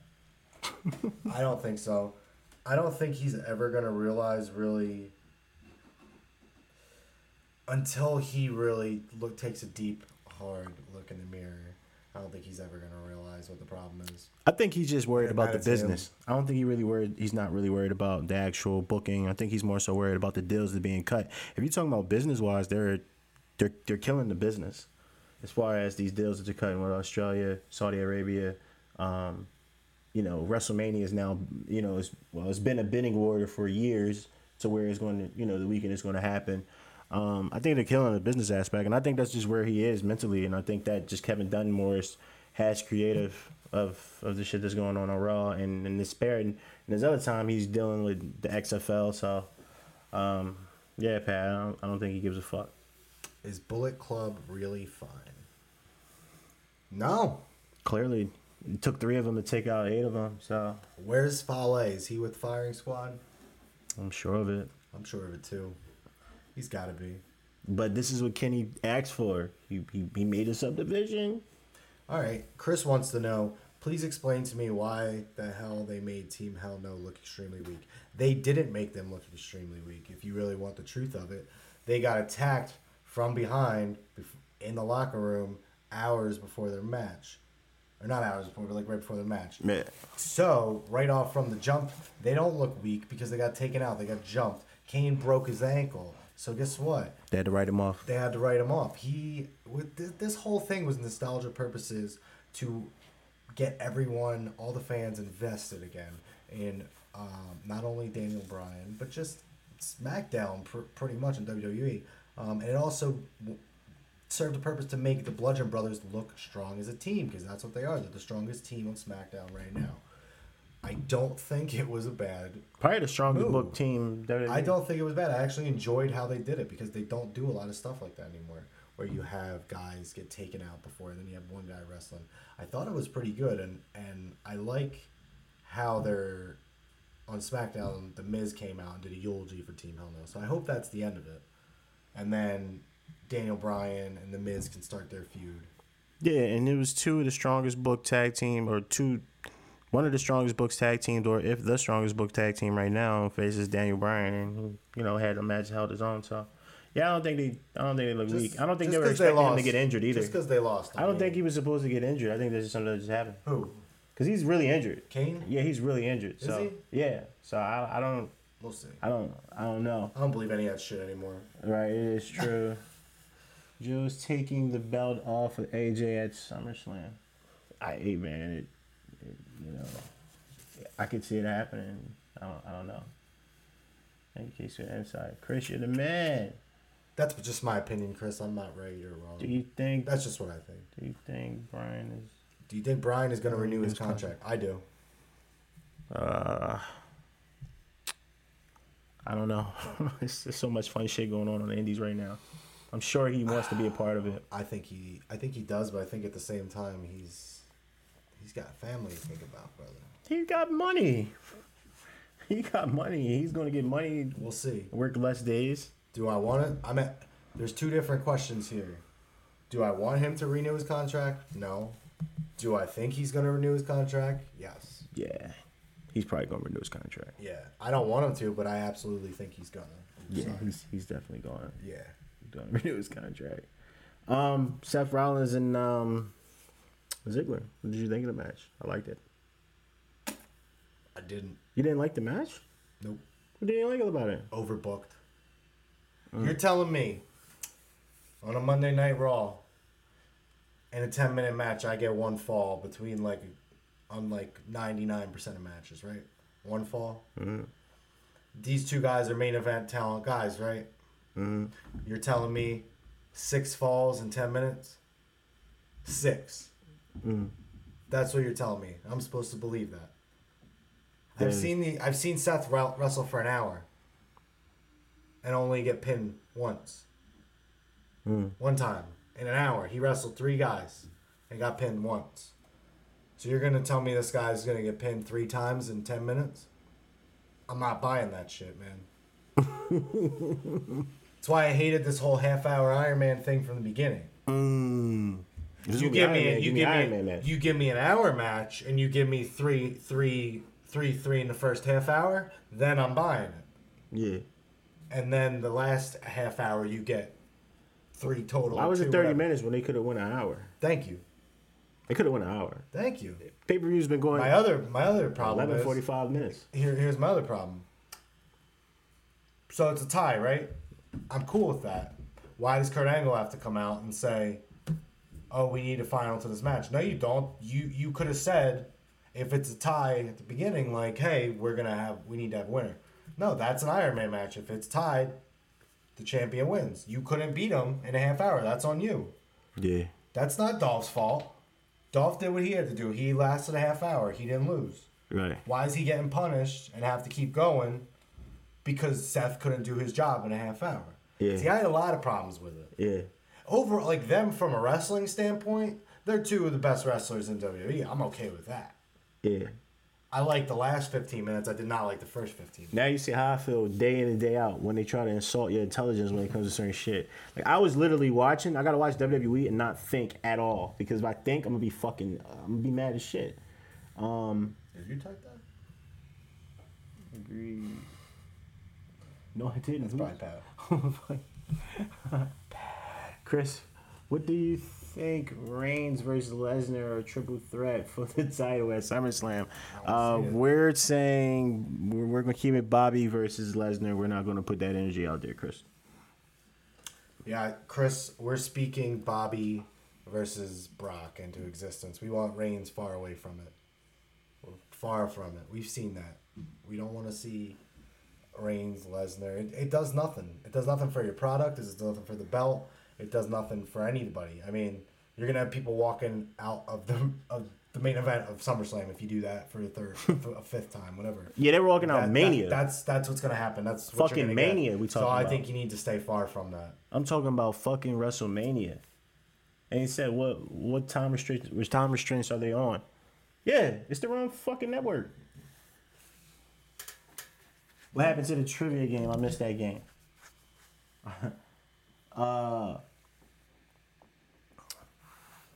I don't think so. I don't think he's ever going to realize really until he really look takes a deep hard look in the mirror. I don't think he's ever going to realize what the problem is. I think he's just worried about the that's him. business. I don't think he really worried. He's not really worried about the actual booking. I think he's more so worried about the deals that are being cut. If you're talking about business wise, they're they're they're killing the business as far as these deals that they're cutting with Australia, Saudi Arabia. Um, you know, WrestleMania is now you know it's well it's been a bidding war for years to where it's going to you know the weekend is going to happen. Um, I think they're killing the business aspect, and I think that's just where he is mentally, and I think that just Kevin Dunmore is has creative of of the shit that's going on on Raw, and and this spare and this other time he's dealing with the XFL, so um, yeah, Pat, I don't, I don't think he gives a fuck. Is Bullet Club really fine? No. Clearly, it took three of them to take out eight of them, so Where's Fale? Is he with Firing Squad? I'm sure of it. I'm sure of it too. He's got to be. But this is what Kenny asked for. He, he, he made a subdivision. All right. Chris wants to know. Please explain to me why the hell they made Team Hell No look extremely weak. They didn't make them look extremely weak. If you really want the truth of it, they got attacked from behind in the locker room hours before their match, or not hours before, but like right before their match. So right off from the jump, they don't look weak because they got taken out. They got jumped. Kane broke his ankle. So guess what? They had to write him off. They had to write him off. He with th- this whole thing was nostalgia purposes to get everyone, all the fans invested again in um, not only Daniel Bryan but just SmackDown pr- pretty much in WWE. Um, and it also w- served a purpose to make the Bludgeon Brothers look strong as a team because that's what they are. They're the strongest team on SmackDown right now. I don't think it was a bad Probably the strongest Ooh. book team. WWE. I don't think it was bad. I actually enjoyed how they did it because they don't do a lot of stuff like that anymore, where you have guys get taken out before, and then you have one guy wrestling. I thought it was pretty good, and and I like how they're on SmackDown. The Miz came out and did a eulogy for Team Hell No, so I hope that's the end of it, and then Daniel Bryan and the Miz can start their feud. Yeah, and it was two of the strongest book tag team, or two, one of the strongest books tag teams, or if the strongest book tag team right now faces Daniel Bryan, and he, you know had a match held his own. So, yeah, I don't think they, I don't think they look Just- weak. I don't think they were expecting him to get injured either. Just because they lost. I don't mean- think he was supposed to get injured. I think this is something that just happened who because he's really injured. Kane. Yeah, he's really injured. Is so he? yeah, so I, I don't, We'll see. I don't. I don't know. I don't believe any of that shit anymore. Right, it is true. Joe's taking the belt off of AJ at SummerSlam. I, hey man, it, you know, I could see it happening. I don't, I don't know. In case you're inside, Chris, you're the man. That's just my opinion, Chris. I'm not right or wrong. Do you think? That's just what I think. Do you think Bryan is? Do you think Bryan is going to renew his contract. I do. Uh, I don't know. it's there's so much fun shit going on on the Indies right now. I'm sure he wants to be a part of it. I think he. I think he does, but I think at the same time he's he's got family to think about, brother. He got money. He got money. He's gonna get money. We'll see. Work less days. Do I want it? I'm at. There's two different questions here. Do I want him to renew his contract? No. Do I think he's going to renew his contract? Yes. Yeah, he's probably gonna renew his contract. Yeah. I don't want him to, but I absolutely think he's gonna. I'm Yeah, sorry. he's he's definitely going to. Yeah. to renew his contract. Um, Seth Rollins and um, Ziggler. What did you think of the match? I liked it. I didn't. You didn't like the match? Nope. What did you like about it? Overbooked. Mm. You're telling me on a Monday Night Raw in a 10 minute match, I get one fall between like, on like 99% of matches, right? One fall. Mm. These two guys are main event talent guys, right? Mm. You're telling me six falls in 10 minutes? Six. That's what you're telling me. I'm supposed to believe that. I've seen the I've seen Seth wre- wrestle for an hour and only get pinned once. One time in an hour, he wrestled three guys and got pinned once. So you're gonna tell me this guy's gonna get pinned three times in ten minutes? I'm not buying that shit, man. That's why I hated this whole half hour Iron Man thing from the beginning. Mm. You give me, a, you give me, you give me an hour match, and you give me three, three, three, three in the first half hour. Then I'm buying it. Yeah. And then the last half hour, you get three total. Why was it two, 30 whatever. minutes when they could have went an hour? Thank you, They could have went an hour. thank you. Pay per view's been going My other, my other problem 11, is 45 minutes. here, here's my other problem. So it's a tie, right? I'm cool with that. Why does Kurt Angle have to come out and say, "Oh, we need a final to this match"? No, you don't. You you could have said, if it's a tie at the beginning, like, "Hey, we're gonna have, we need to have a winner." No, that's an Iron Man match. If it's tied, the champion wins. You couldn't beat him in a half hour. That's on you. Yeah. That's not Dolph's fault. Dolph did what he had to do. He lasted a half hour. He didn't lose. Right. Why is he getting punished and have to keep going? Because Seth couldn't do his job in a half hour. Yeah. See, I had a lot of problems with it. Yeah. Over, like them from a wrestling standpoint, they're two of the best wrestlers in WWE. I'm okay with that. Yeah. I like the last 15 minutes. I did not like the first 15. Now you see how I feel day in and day out when they try to insult your intelligence when it comes to certain shit. Like I was literally watching. I gotta watch WWE and not think at all because if I think, I'm gonna be fucking. I'm gonna be mad as shit. Um. Did you type that? Agreed. No, I didn't. That's probably Pat. Chris, what do you think Reigns versus Lesnar are a triple threat for the title at SummerSlam? Uh, we're saying we're, we're gonna keep it Bobby versus Lesnar. We're not gonna put that energy out there, Chris. Yeah, Chris, we're speaking Bobby versus Brock into existence. We want Reigns far away from it. We're far from it. We've seen that. We don't want to see Reigns, Lesnar. It, it does nothing. It does nothing for your product. It does nothing for the belt. It does nothing for anybody. I mean, you're gonna have people walking out of the of the main event of SummerSlam if you do that for a third, a fifth time, whatever. Yeah, they were walking out That- that- Mania. that's that's what's gonna happen. That's what Fucking gonna get. Mania we So talking I about. think you need to stay far from that. I'm talking about fucking WrestleMania. And he said, "What what time restrictions? Which time restraints are they on?" Yeah, it's the wrong fucking network. What happened to the trivia game? I missed that game. uh.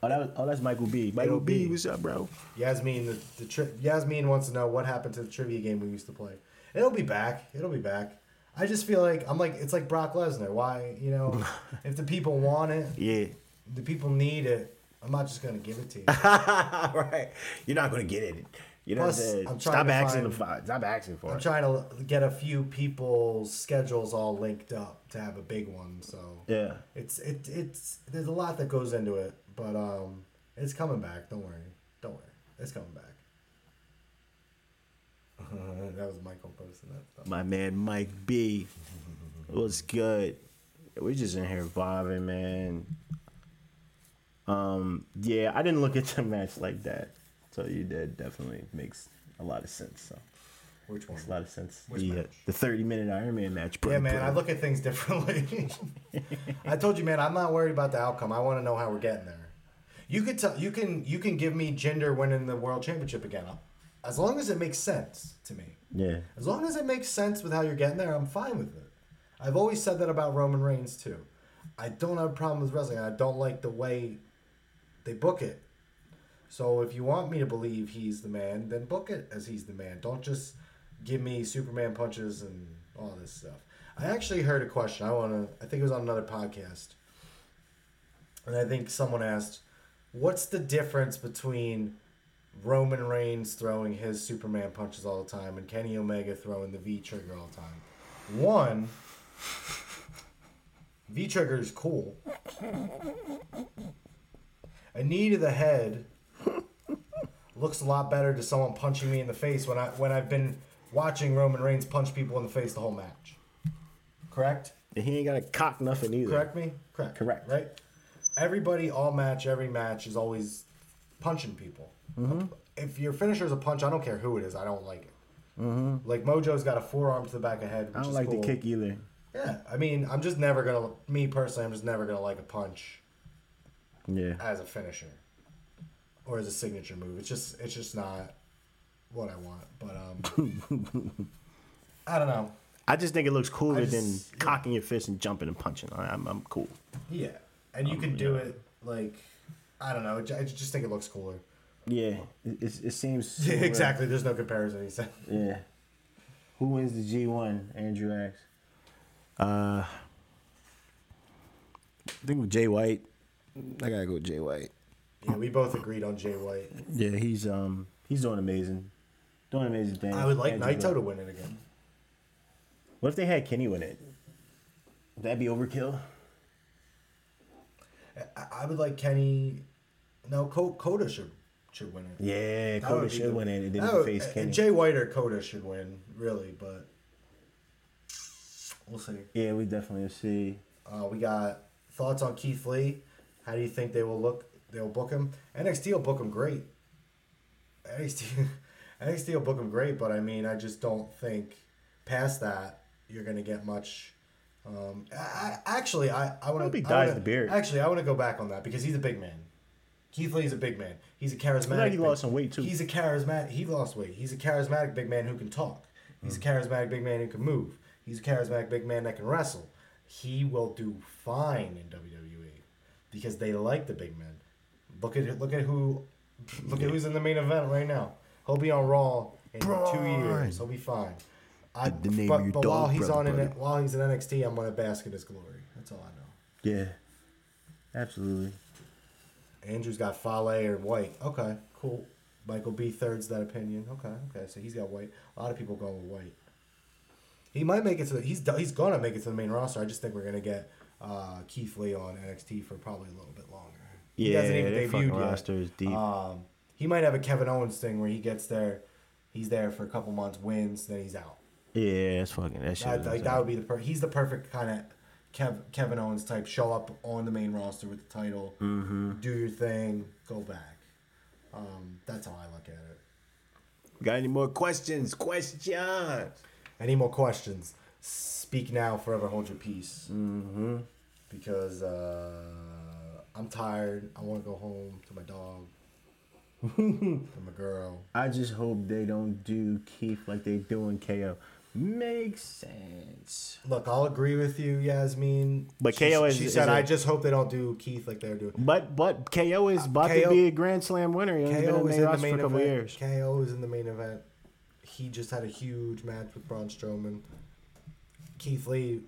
Oh, that was, oh, that's Michael B. Michael B. B. What's up, bro? Yasmin, the, the tri- Yasmin wants to know what happened to the trivia game we used to play. It'll be back. It'll be back. I just feel like I'm like it's like Brock Lesnar. Why you know, if the people want it, Yeah. the people need it. I'm not just gonna give it to you. right. You're not gonna get it. You know Plus, what I'm saying? I'm trying Stop to asking find- the Stop asking for I'm it. trying to get a few people's schedules all linked up to have a big one. So yeah. it's it it's there's a lot that goes into it, but um, it's coming back. Don't worry, don't worry, it's coming back. that was Michael posting that stuff. My man Mike B. What's good? We're just in here vibing, man. Um, yeah, I didn't look at the match like that. So you did definitely makes a lot of sense. So Which one? makes a lot of sense. Which the, uh, match? the 30 minute Iron Man match. Yeah, brother, man, I look at things differently. I told you, man, I'm not worried about the outcome. I want to know how we're getting there. You could tell, you can, you can give me Jinder winning the world championship again, as long as it makes sense to me. Yeah. As long as it makes sense with how you're getting there, I'm fine with it. I've always said that about Roman Reigns too. I don't have a problem with wrestling. I don't like the way they book it. So if you want me to believe he's the man, then book it as he's the man. Don't just give me Superman punches and all this stuff. I actually heard a question. I want to. I think it was on another podcast, and I think someone asked, "What's the difference between Roman Reigns throwing his Superman punches all the time and Kenny Omega throwing the V trigger all the time?" One, V trigger is cool. A knee to the head looks a lot better to someone punching me in the face when I when I've been watching Roman Reigns punch people in the face the whole match. Correct? And he ain't got to cock nothing either. Correct me? Correct. Correct. Right? Everybody, all match, every match is always punching people. Mm-hmm. If your finisher is a punch, I don't care who it is. I don't like it. Like Mojo's got a forearm to the back of head. Which Mm-hmm. I don't like cool. the kick either. Yeah, I mean, I'm just never gonna. Me personally, I'm just never gonna like a punch Yeah. as a finisher or as a signature move. It's just, it's just not what I want. But um, I don't know. I just think it looks cooler I than just- cocking your fist and jumping and punching. I- I'm, I'm cool. Yeah, and you can do it like I don't know. I just think it looks cooler. Yeah. It, it, it seems. so, exactly. There's no comparison. He said. Yeah. Who wins the G1? Andrew asks. Uh, I think with Jay White. I gotta go with Jay White. Yeah, we both agreed on Jay White. Yeah, he's um he's doing amazing, doing amazing things. I would like Andrew Naito White. to win it again. What if they had Kenny win it? Would that be overkill? I, would like Kenny. No, Kota should should win it. Yeah, That Kota should the- win it and that then would- face Kenny. Jay White or Kota should win, really, but we'll see. yeah, we definitely will see. Uh, we got thoughts on Keith Lee. How do you think they will look? They'll book him. NXT will book him great. NXT, NXT will book him great, but I mean, I just don't think past that you're gonna get much. Um, I, actually, I I want to. dyes the beard. Actually, I want to go back on that because he's a big man. Keith Lee's a big man. He's a charismatic. like he lost some weight, too. He's a charismatic. He lost weight. He's a charismatic big man who can talk. He's a charismatic big man who can move. He's a charismatic big man that can wrestle. He will do fine in WWE because they like the big men. Look at look at who look at who's in the main event right now. He'll be on Raw in two years. He'll be fine. I, The- name but of your but while he's brother, on in, brother. while he's in NXT, I'm gonna bask in his glory. That's all I know. Yeah, absolutely. Andrew's got Fale or White. Okay, cool. Michael B. Third's that opinion. Okay, okay. So he's got White. A lot of people going with White. He might make it to the. He's he's gonna make it to the main roster. I just think we're gonna get uh, Keith Lee on NXT for probably a little bit longer. He Yeah, hasn't even debuted yet. roster is deep. Um, he might have a Kevin Owens thing where he gets there, he's there for a couple months, wins, then he's out. Yeah, that's fucking that shit. That, like, that would be the per- he's the perfect kind of Kev- Kevin Owens type. Show up on the main roster with the title, Mm-hmm. do your thing, go back. Um, that's how I look at it. Got any more questions? Questions. Any more questions? Speak now, forever hold your peace. Mm-hmm. Because uh, I'm tired. I want to go home to my dog, to my girl. I just hope they don't do Keith like they do in KO. Makes sense. Look, I'll agree with you, Yasmin. But She- KO is- She is said, a- "I just hope they don't do Keith like they're doing." But but KO is uh, about KO to be a Grand Slam winner. He's been in KO the is main in the main event. years. KO is in the main event. He just had a huge match with Braun Strowman. Keith Lee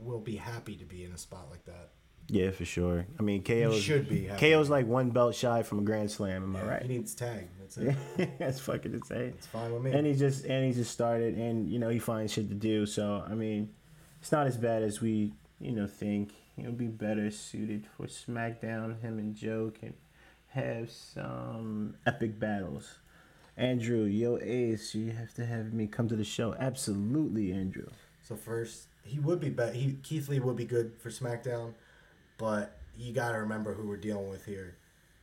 will be happy to be in a spot like that. Yeah, for sure. I mean, KO should be. KO's like one belt shy from a grand slam. Am I right? He needs tag. That's it. That's fucking insane. It's fine with me. And he just and he just started, and you know he finds shit to do. So I mean, it's not as bad as we you know think. He'll be better suited for SmackDown. Him and Joe can have some epic battles. Andrew, yo Ace, you have to have me come to the show. Absolutely, Andrew. So first, he would be better. He Keith Lee would be good for SmackDown, but you got to remember who we're dealing with here.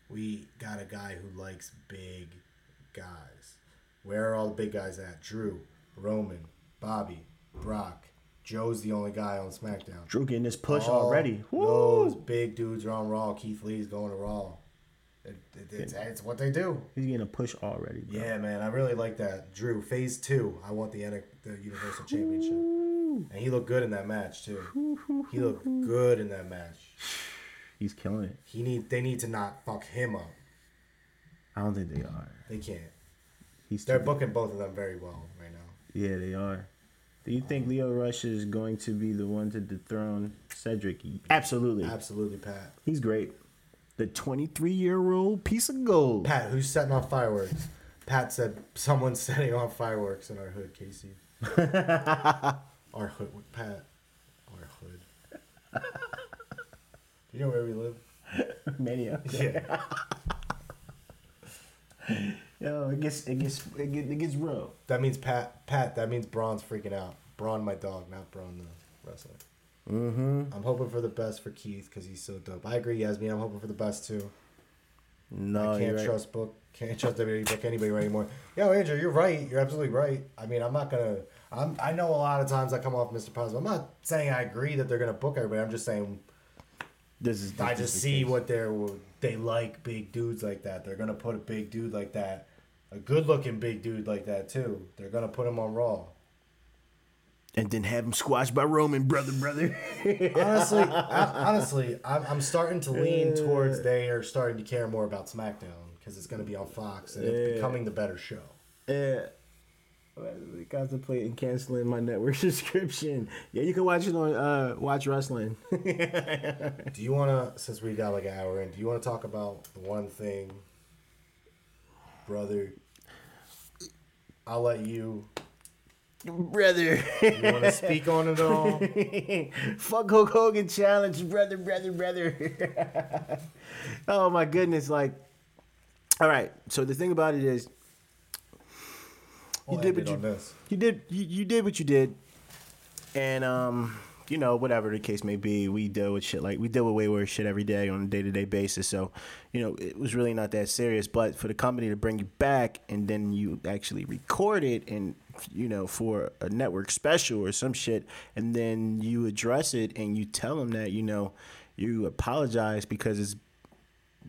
We got a guy who likes big guys. Where are all the big guys at? Drew, Roman, Bobby, Brock. Joe's the only guy on SmackDown. Drew getting this push All already. Those big dudes are on Raw. Keith Lee's going to Raw. It, it, it's, it's what they do. He's getting a push already. Bro. Yeah, man, I really like that. Drew, phase two. I want the the Universal Championship, and he looked good in that match too. He looked good in that match. He's killing it. He need they need to not fuck him up. I don't think they are. They can't. He's They're booking both of them very well right now. Yeah, they are. Do you think Lio Rush is going to be the one to dethrone Cedric? Absolutely. Absolutely, Pat. He's great. The 23 year old piece of gold. Pat, who's setting off fireworks? Pat said someone's setting off fireworks in our hood, Casey. Our hood, Pat. Our hood. Do you know where we live? Mania. Yeah. Yo, it gets it gets it gets, it gets real. That means Pat. Pat. That means Braun's freaking out. Braun, my dog, not Braun the wrestler. Mm-hmm. I'm hoping for the best for Keith because he's so dope. I agree, Yasmin. I'm hoping for the best too. No, I can't right. trust book. Can't trust WWE book anybody right anymore. Yo, Andrew, you're right. You're absolutely right. I mean, I'm not gonna. I'm. I know a lot of times I come off Mr. Positive. I'm not saying I agree that they're gonna book everybody. I'm just saying This is. I just see case. what they're. They like big dudes like that. They're gonna put a big dude like that, a good-looking big dude like that too. They're gonna put him on Raw. And then have him squashed by Roman, brother, brother. honestly, I, honestly, I'm, I'm starting to lean towards they are starting to care more about SmackDown because it's going to be on Fox and it's becoming the better show. yeah. Contemplating canceling my network subscription. Yeah, you can watch it on uh Watch Wrestling. Do you want to, since we got like an hour in, do you want to talk about the one thing, brother? I'll let you. Brother. You want to speak on it all? Fuck Hulk Hogan challenge, brother, brother, brother. oh my goodness, like all right, so the thing about it is We'll did what you- you did you, you did what you did and um you know whatever the case may be we deal with shit like we deal with way worse shit every day on a day-to-day basis so you know it was really not that serious but for the company to bring you back and then you actually record it and you know for a network special or some shit and then you address it and you tell them that you know you apologize because it's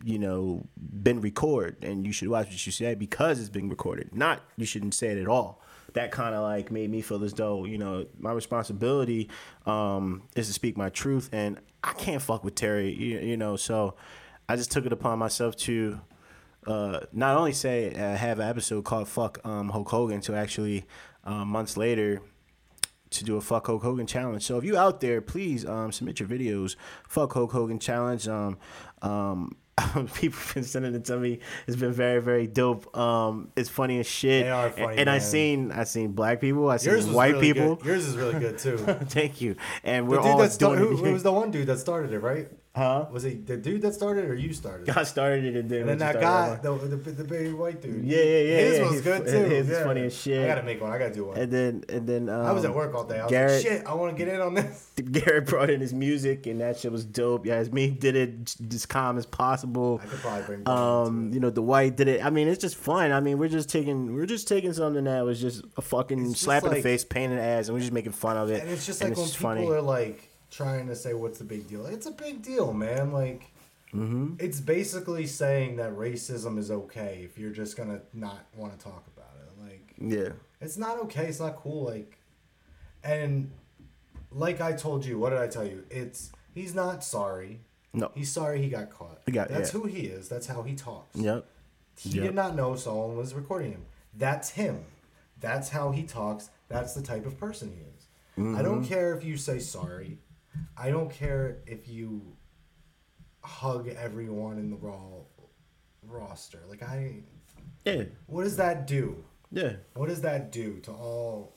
you know, been recorded and you should watch what you say because it's being recorded. Not you shouldn't say it at all. That kind of like made me feel as though, you know, my responsibility um, is to speak my truth and I can't fuck with Terry, you, you know, so I just took it upon myself to uh, not only say uh, have an episode called "Fuck um, Hulk Hogan" to actually uh, months later to do a fuck Hulk Hogan challenge. So if you out there, please um, submit your videos. Fuck Hulk Hogan challenge. Um, um, people have been sending it to me. It's been very, very dope. Um, it's funny as shit. They are funny, and, and I seen I seen black people. I seen Yours white really people. Good. Yours is really good too. Thank you. And we're all doing who, it. who was the one dude that started it, right? Huh? Was it the dude that started it or you started? it? I started it and then, And then that guy, the, the, the big white dude. Yeah, yeah, yeah, His yeah. was good too. his is yeah. funny as shit. I gotta make one. I gotta do one. And then and then um, I was at work all day. I was Garrett, like, shit, I want to get in on this. Garrett brought in his music and that shit was dope. Yeah, as me did it as calm as possible. I could probably bring Um, you know, the white did it. I mean, it's just fun. I mean, we're just taking we're just taking something that was just a fucking It's just slap in the face, pain in the ass, and we're just making fun of it. And it's just like when people funny. are like trying to say what's the big deal. It's a big deal, man. Like Mm-hmm. it's basically saying that racism is okay if you're just gonna not want to talk about it. Like yeah, it's not okay. It's not cool. Like, and like I told you, what did I tell you? It's he's not sorry. no, He's sorry he got caught. He got- That's yeah. who he is. That's how he talks. yep, He Yep. did not know someone was recording him. That's him. That's how he talks. That's the type of person he is. I don't Mm-hmm. care if you say sorry. I don't care if you hug everyone in the Raw roster. Like I, Yeah, what does that do? yeah. What does that do to all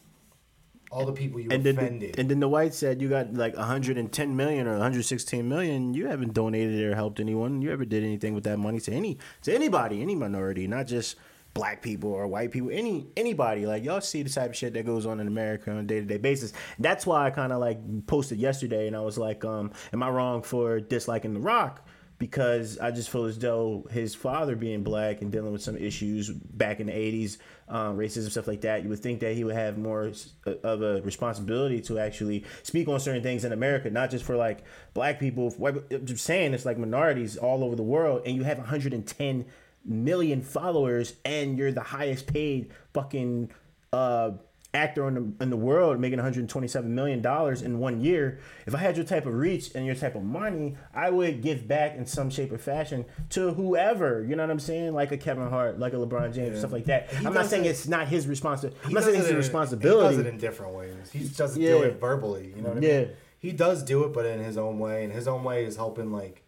all the people you And then, offended? the, and then the white said you got like 110 million or 116 million. You haven't donated or helped anyone. You ever did anything with that money to any to anybody, any minority, not just black people or white people, any anybody. Like y'all see the type of shit that goes on in America on a day to day basis. That's why I kind of like posted yesterday, and I was like, um, "Am I wrong for disliking The Rock?" because I just feel as though his father being black and dealing with some issues back in the 80s, um, racism, stuff like that, you would think that he would have more uh, of a responsibility to actually speak on certain things in America, not just for like black people. I'm just saying it's like minorities all over the world, and you have 110 million followers, and you're the highest paid fucking uh, actor in the, in the world making 127 million dollars in one year if i had your type of reach and your type of money i would give back in some shape or fashion to whoever you know what i'm saying like a kevin hart like a lebron james stuff like that He i'm not saying it- it's not his responsibility i'm not saying it's his responsibility He does it in different ways. He doesn't Yeah. do it verbally. You know what I mean? Yeah. He does do it, but in his own way. And his own way is helping like.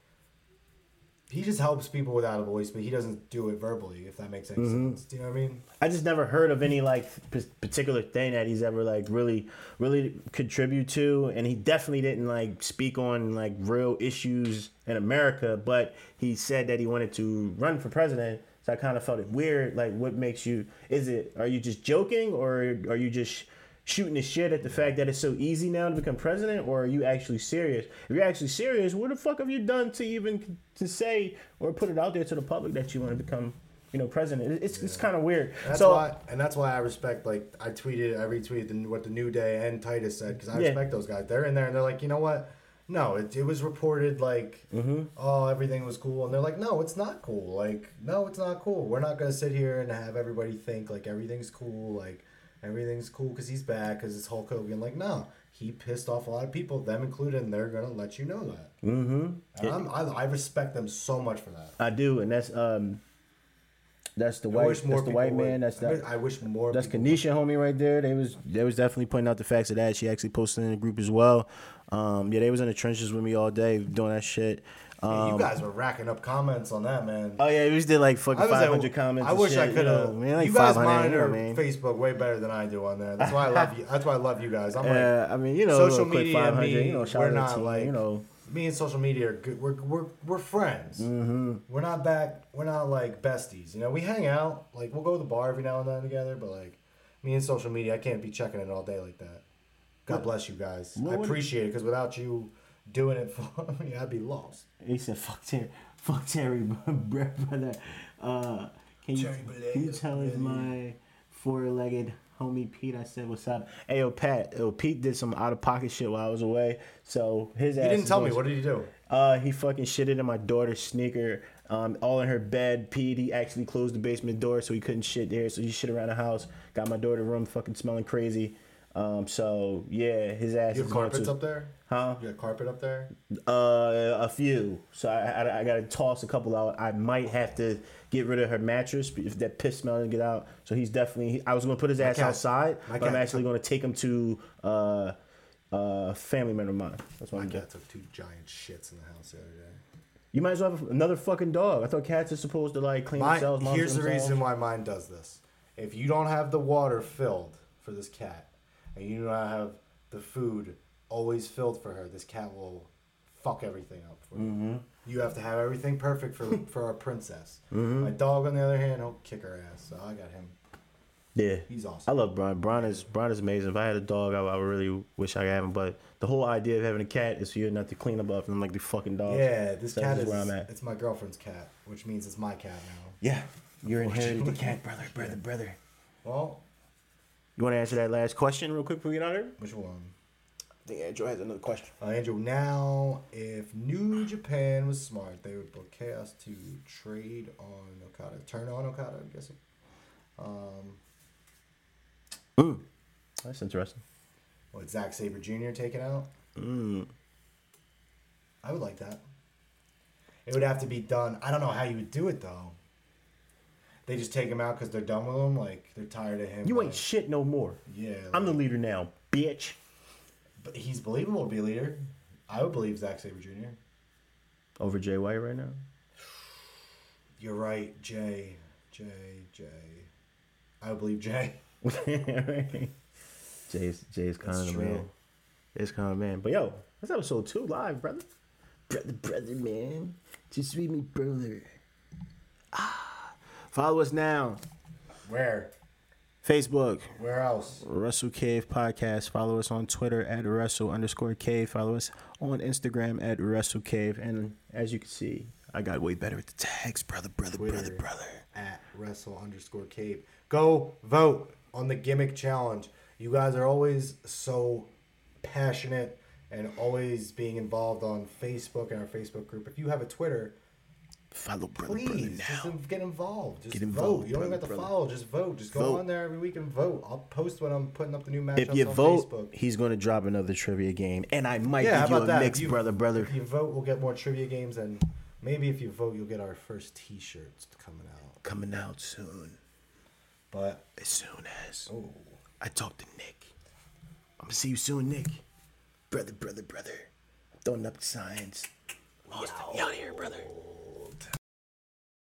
He just helps people without a voice, but he doesn't do it verbally. If that makes any Mm-hmm. sense, do you know what I mean? I just never heard of any like p- particular thing that he's ever like really really contribute to, and he definitely didn't like speak on like real issues in America. But he said that he wanted to run for president, so I kind of felt it weird. Like, what makes you? Is it? Are you just joking, or are you just shooting the shit at the fact that it's so easy now to become president, or are you actually serious? If you're actually serious, what the fuck have you done to even to say or put it out there to the public that you want to become? You know, president. It's it's kind of weird. That's so why, and that's why I respect. Like I tweeted, I retweeted what the New Day and Titus said because I Yeah. respect those guys. They're in there and they're like, you know what? No, it, it was reported like, Mm-hmm. oh, everything was cool, and they're like, no, it's not cool. Like, no, it's not cool. We're not gonna sit here and have everybody think like everything's cool. Like, everything's cool because he's back because it's Hulk Hogan. Like, no, he pissed off a lot of people, them included, and they're gonna let you know that. Mm-hmm. And I'm, I, I respect them so much for that. I do, and that's um, that's the I white, that's the white would- man. That's I that. wish- I wish more. That's Kanisha homie right there. They was they was definitely pointing out the facts of that. She actually posted in the group as well. Um, yeah, they was in the trenches with me all day doing that shit. Yeah, Um, you guys were racking up comments on that, man. oh yeah, we just did like fucking five like, hundred comments. I wish shit, I could have. know, man, like you guys monitor you know. Facebook way better than I do on there. That's why I love you. That's why I love you guys. I'm like, Yeah, I mean, you know, social media and five hundred. me, You know, shout we're not to like, you know. me and social media are good. We're we're we're friends. Mm-hmm. We're not back. We're not like besties. You know, we hang out. Like we'll go to the bar every now and then together. But like me and social media, I can't be checking it all day like that. God bless you guys. What I appreciate it because without you doing it for me, I'd be lost. He said, "Fuck Terry, fuck Terry, brother." Uh, can you Terry can you tell us my four-legged homie Pete? I said, "What's up?" Hey, yo, Pat. Yo, Pete did some out-of-pocket shit while I was away, so his ass. You didn't tell me. What did he do? Uh, he fucking shitted in my daughter's sneaker. Um, all in her bed. Pete, He actually closed the basement door so he couldn't shit there. So he shit around the house. Got my daughter room fucking smelling crazy. Um, so yeah, his ass You is have carpets to. up there? Huh? You got carpet up there? Uh, a few. So I, I, I got to toss a couple out. I might have to get rid of her mattress if that piss smell doesn't get out. So he's definitely. I was gonna put his ass cat- outside, but I'm actually gonna take him to uh, uh, family member of mine. That's what My I'm doing. cat took two giant shits in the house the other day. You might as well have another fucking dog. I thought cats are supposed to like clean My, themselves. here's the reason why mine does this. If you don't have the water filled for this cat, and you do not have the food always filled for her, this cat will fuck everything up for you. Mm-hmm. You have to have everything perfect for for our princess. My dog, on the other hand, he'll kick her ass. So I got him. Yeah, He's awesome. I love Brian. Brian is Brian is amazing. If I had a dog, I, I would really wish I could have him. But the whole idea of having a cat is for you not to clean up after them like the fucking dog. Yeah, this So cat is. where I'm at. It's my girlfriend's cat, which means it's my cat now. Yeah, you're inherited the cat, brother, brother, brother. Well, You want to answer that last question real quick before we get out of here? which one? I think Andrew has another question. Uh, Andrew, now, if New Japan was smart, they would book Chaos to trade on Okada, turn on Okada, I'm guessing. Um, Mm. That's interesting. with Zack Sabre Jr. taken out, Mm. I would like that. It would have to be done. I don't know how you would do it though. They just take him out because they're done with him. Like they're tired of him. You like, ain't shit no more. Yeah, I'm the leader now, bitch. But he's believable to be a leader. I would believe Zack Sabre Jr. over Jay White right now. You're right, Jay. Jay, Jay. I believe Jay. Jay's Jay's kind of That's the true. man. Jay's kind of man. But yo, that's episode two live, brother. Brother, brother, man. Just read me, brother. Ah. Follow us now. Where? Facebook, Where else? Wrestle Cave Podcast. Follow us on Twitter at Wrestle underscore Cave. Follow us on Instagram at Wrestle Cave. And as you can see, I got way better at the tags, brother, brother, brother, Twitter. brother. At Wrestle underscore Cave. Go vote on the gimmick challenge. You guys are always so passionate and always being involved on Facebook and our Facebook group. If you have a Twitter, Follow brother, brother please now. just get involved. Just Get vote. involved, You don't even have to brother. follow. Just vote. Just go Vote. on there every week and vote. I'll post when I'm putting up the new matchups If you on vote, Facebook. he's going to drop another trivia game, and I might Yeah, give you a that? mix, you- brother, brother. If you vote, we'll get more trivia games, and maybe if you vote, you'll get our first T-shirts coming out. Coming out soon, But as soon as oh, I talk to Nick. I'm gonna see you soon, Nick. Brother, brother, brother. Throwing up the signs. Austin, you out here, brother.